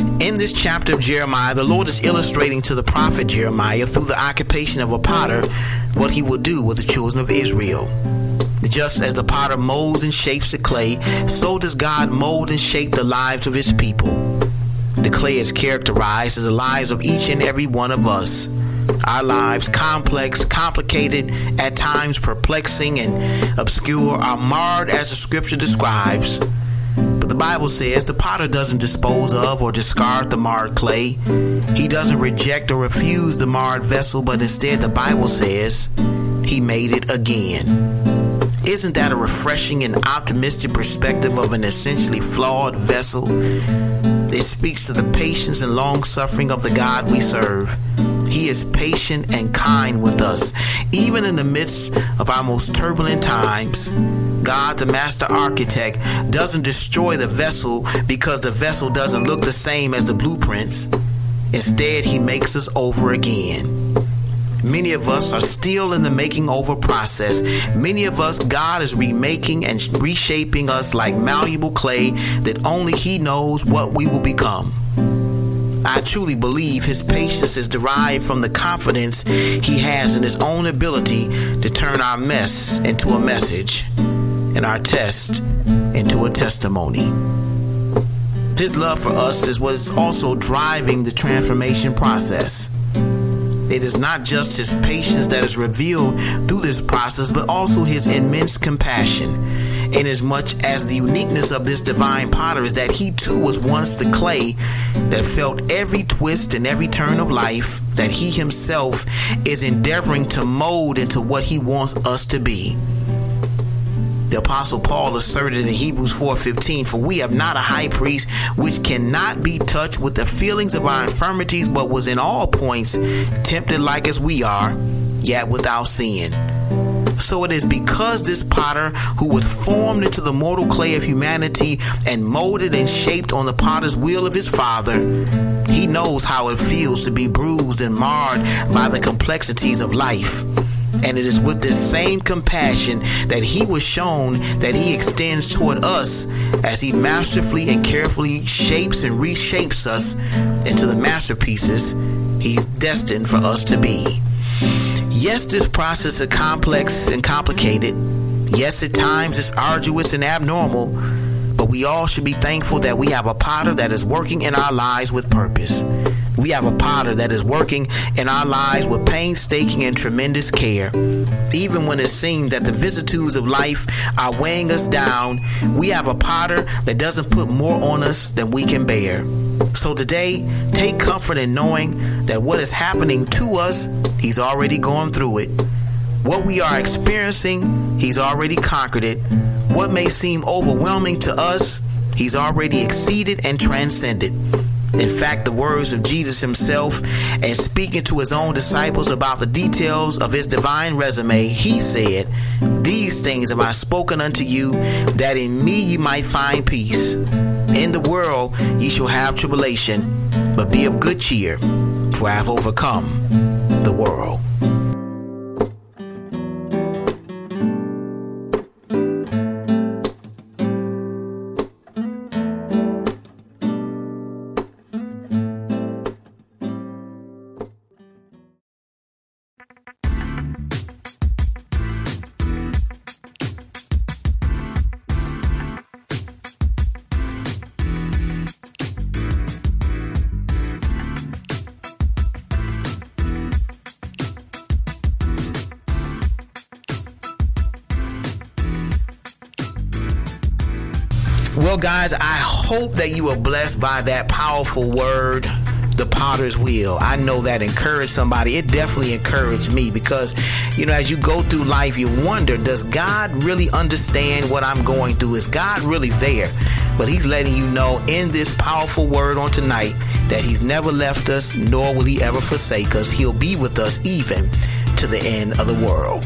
In this chapter of Jeremiah, the Lord is illustrating to the prophet Jeremiah through the occupation of a potter what he will do with the children of Israel. Just as the potter molds and shapes the clay, so does God mold and shape the lives of his people. The clay is characterized as the lives of each and every one of us. Our lives, complex, complicated, at times perplexing and obscure, are marred as the scripture describes. But The Bible says the potter doesn't dispose of or discard the marred clay. He doesn't reject or refuse the marred vessel, but instead the Bible says he made it again. Isn't that a refreshing and optimistic perspective of an essentially flawed vessel? It speaks to the patience and long suffering of the God we serve. He is patient and kind with us, even in the midst of our most turbulent times. God, the master architect, doesn't destroy the vessel because the vessel doesn't look the same as the blueprints. Instead, He makes us over again. Many of us are still in the making over process. Many of us, God is remaking and reshaping us like malleable clay that only He knows what we will become. I truly believe his patience is derived from the confidence he has in his own ability to turn our mess into a message and our test into a testimony. His love for us is what is also driving the transformation process. It is not just his patience that is revealed through this process, but also his immense compassion. Inasmuch as the uniqueness of this divine potter is that he too was once the clay that felt every twist and every turn of life that he himself is endeavoring to mold into what he wants us to be. The apostle Paul asserted in Hebrews 4:15, "For we have not a high priest which cannot be touched with the feelings of our infirmities, but was in all points tempted like as we are, yet without sin." So it is because this potter who was formed into the mortal clay of humanity and molded and shaped on the potter's wheel of his father, he knows how it feels to be bruised and marred by the complexities of life. And it is with this same compassion that he was shown that he extends toward us as he masterfully and carefully shapes and reshapes us into the masterpieces he's destined for us to be. Yes, this process is complex and complicated. Yes, at times it's arduous and abnormal, but we all should be thankful that we have a potter that is working in our lives with purpose. We have a potter that is working in our lives with painstaking and tremendous care. Even when it seems that the vicissitudes of life are weighing us down, we have a potter that doesn't put more on us than we can bear. So today, take comfort in knowing that what is happening to us, He's already gone through it. What we are experiencing, He's already conquered it. What may seem overwhelming to us, He's already exceeded and transcended. In fact, the words of Jesus himself and speaking to his own disciples about the details of his divine resume, he said, These things have I spoken unto you, that in me ye might find peace. In the world ye shall have tribulation, but be of good cheer, for I have overcome the world. Hope that you were blessed by that powerful word, the potter's wheel. I know that encouraged somebody. It definitely encouraged me because, you know, as you go through life, you wonder, does God really understand what I'm going through? Is God really there? But He's letting you know in this powerful word on tonight that He's never left us, nor will He ever forsake us. He'll be with us even to the end of the world.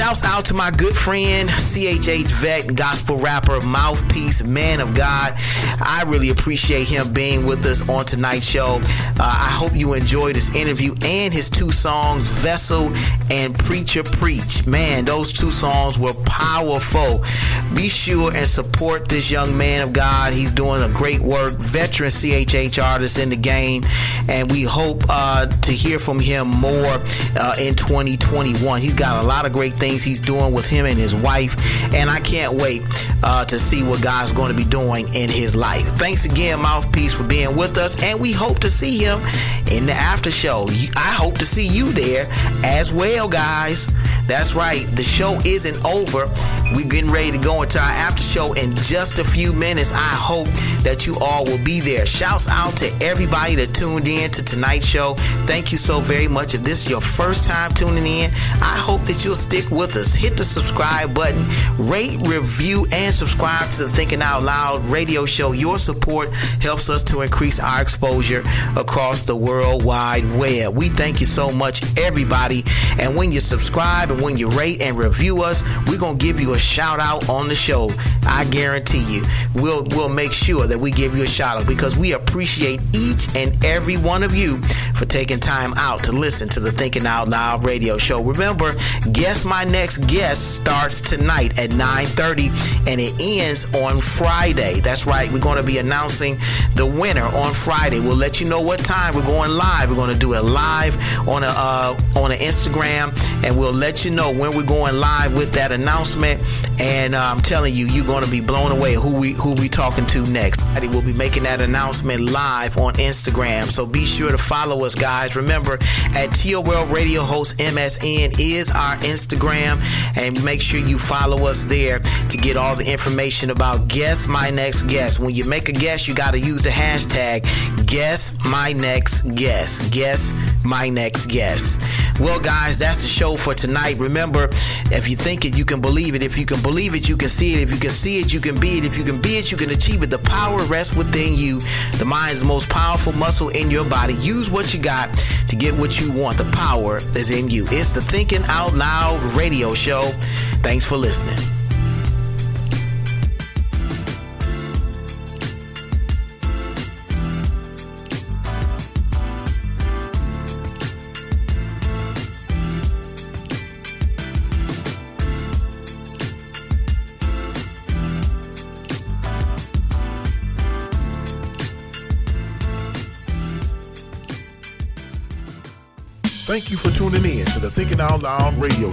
Shouts out to my good friend, CHH vet, gospel rapper, mouthpiece, man of God. I really appreciate him being with us on tonight's show. Uh, I hope you enjoyed this interview and his two songs, Vessel and Preacher Preach. Man, those two songs were powerful. Be sure and support this young man of God. He's doing a great work, veteran CHH artist in the game, and we hope uh, to hear from him more uh, in 2021. He's got a lot of great things he's doing with him and his wife, and I can't wait uh, to see what God's going to be doing in his life. Thanks again, Mouthpiece, for being with us, and we hope to see him in the after show. I hope to see you there as well, guys. That's right. The show isn't over. We're getting ready to go into our after show in just a few minutes. I hope that you all will be there. Shouts out to everybody that tuned in to tonight's show. Thank you so very much. If this is your first time tuning in, I hope that you'll stick with us. Hit the subscribe button, rate, review, and subscribe to the Thinking Out Loud radio show. Your support helps us to increase our exposure across the World Wide Web. We thank you so much, everybody. And when you subscribe and when you rate and review us, we're gonna give you a shout out on the show. I guarantee you, we'll we'll make sure that we give you a shout out because we appreciate each and every one of you for taking time out to listen to the Thinking Out Loud radio show. Remember, guess my next guest starts tonight at 9:30 and it ends on Friday. That's right. We're going to be announcing the winner on Friday. We'll let you know what time we're going live. We're going to do it live on a uh, on an Instagram, and we'll let you know when we're going live with that announcement. And uh, I'm telling you, you're going to be blown away who we who we talking to next. We'll be making that announcement live on Instagram, so be sure to follow us, guys. Remember, at TOL Radio Host MSN is our Instagram, and make sure you follow us there to get all the information about guess my next guest. When you make a guess, you got to use the hashtag guess my next guest. Guess my next guest. Well, guys, that's the show for tonight. Remember, if you think it, you can believe it. If you can believe it, you can see it. If you can see it, you can be it. If you can be it, you can achieve it. The power rests within you. The mind is the most powerful muscle in your body. Use what you got to get what you want. The power is in you. It's the Thinking Out Loud radio show. Thanks for listening. Thank you for tuning in to the Thinking Out Loud radio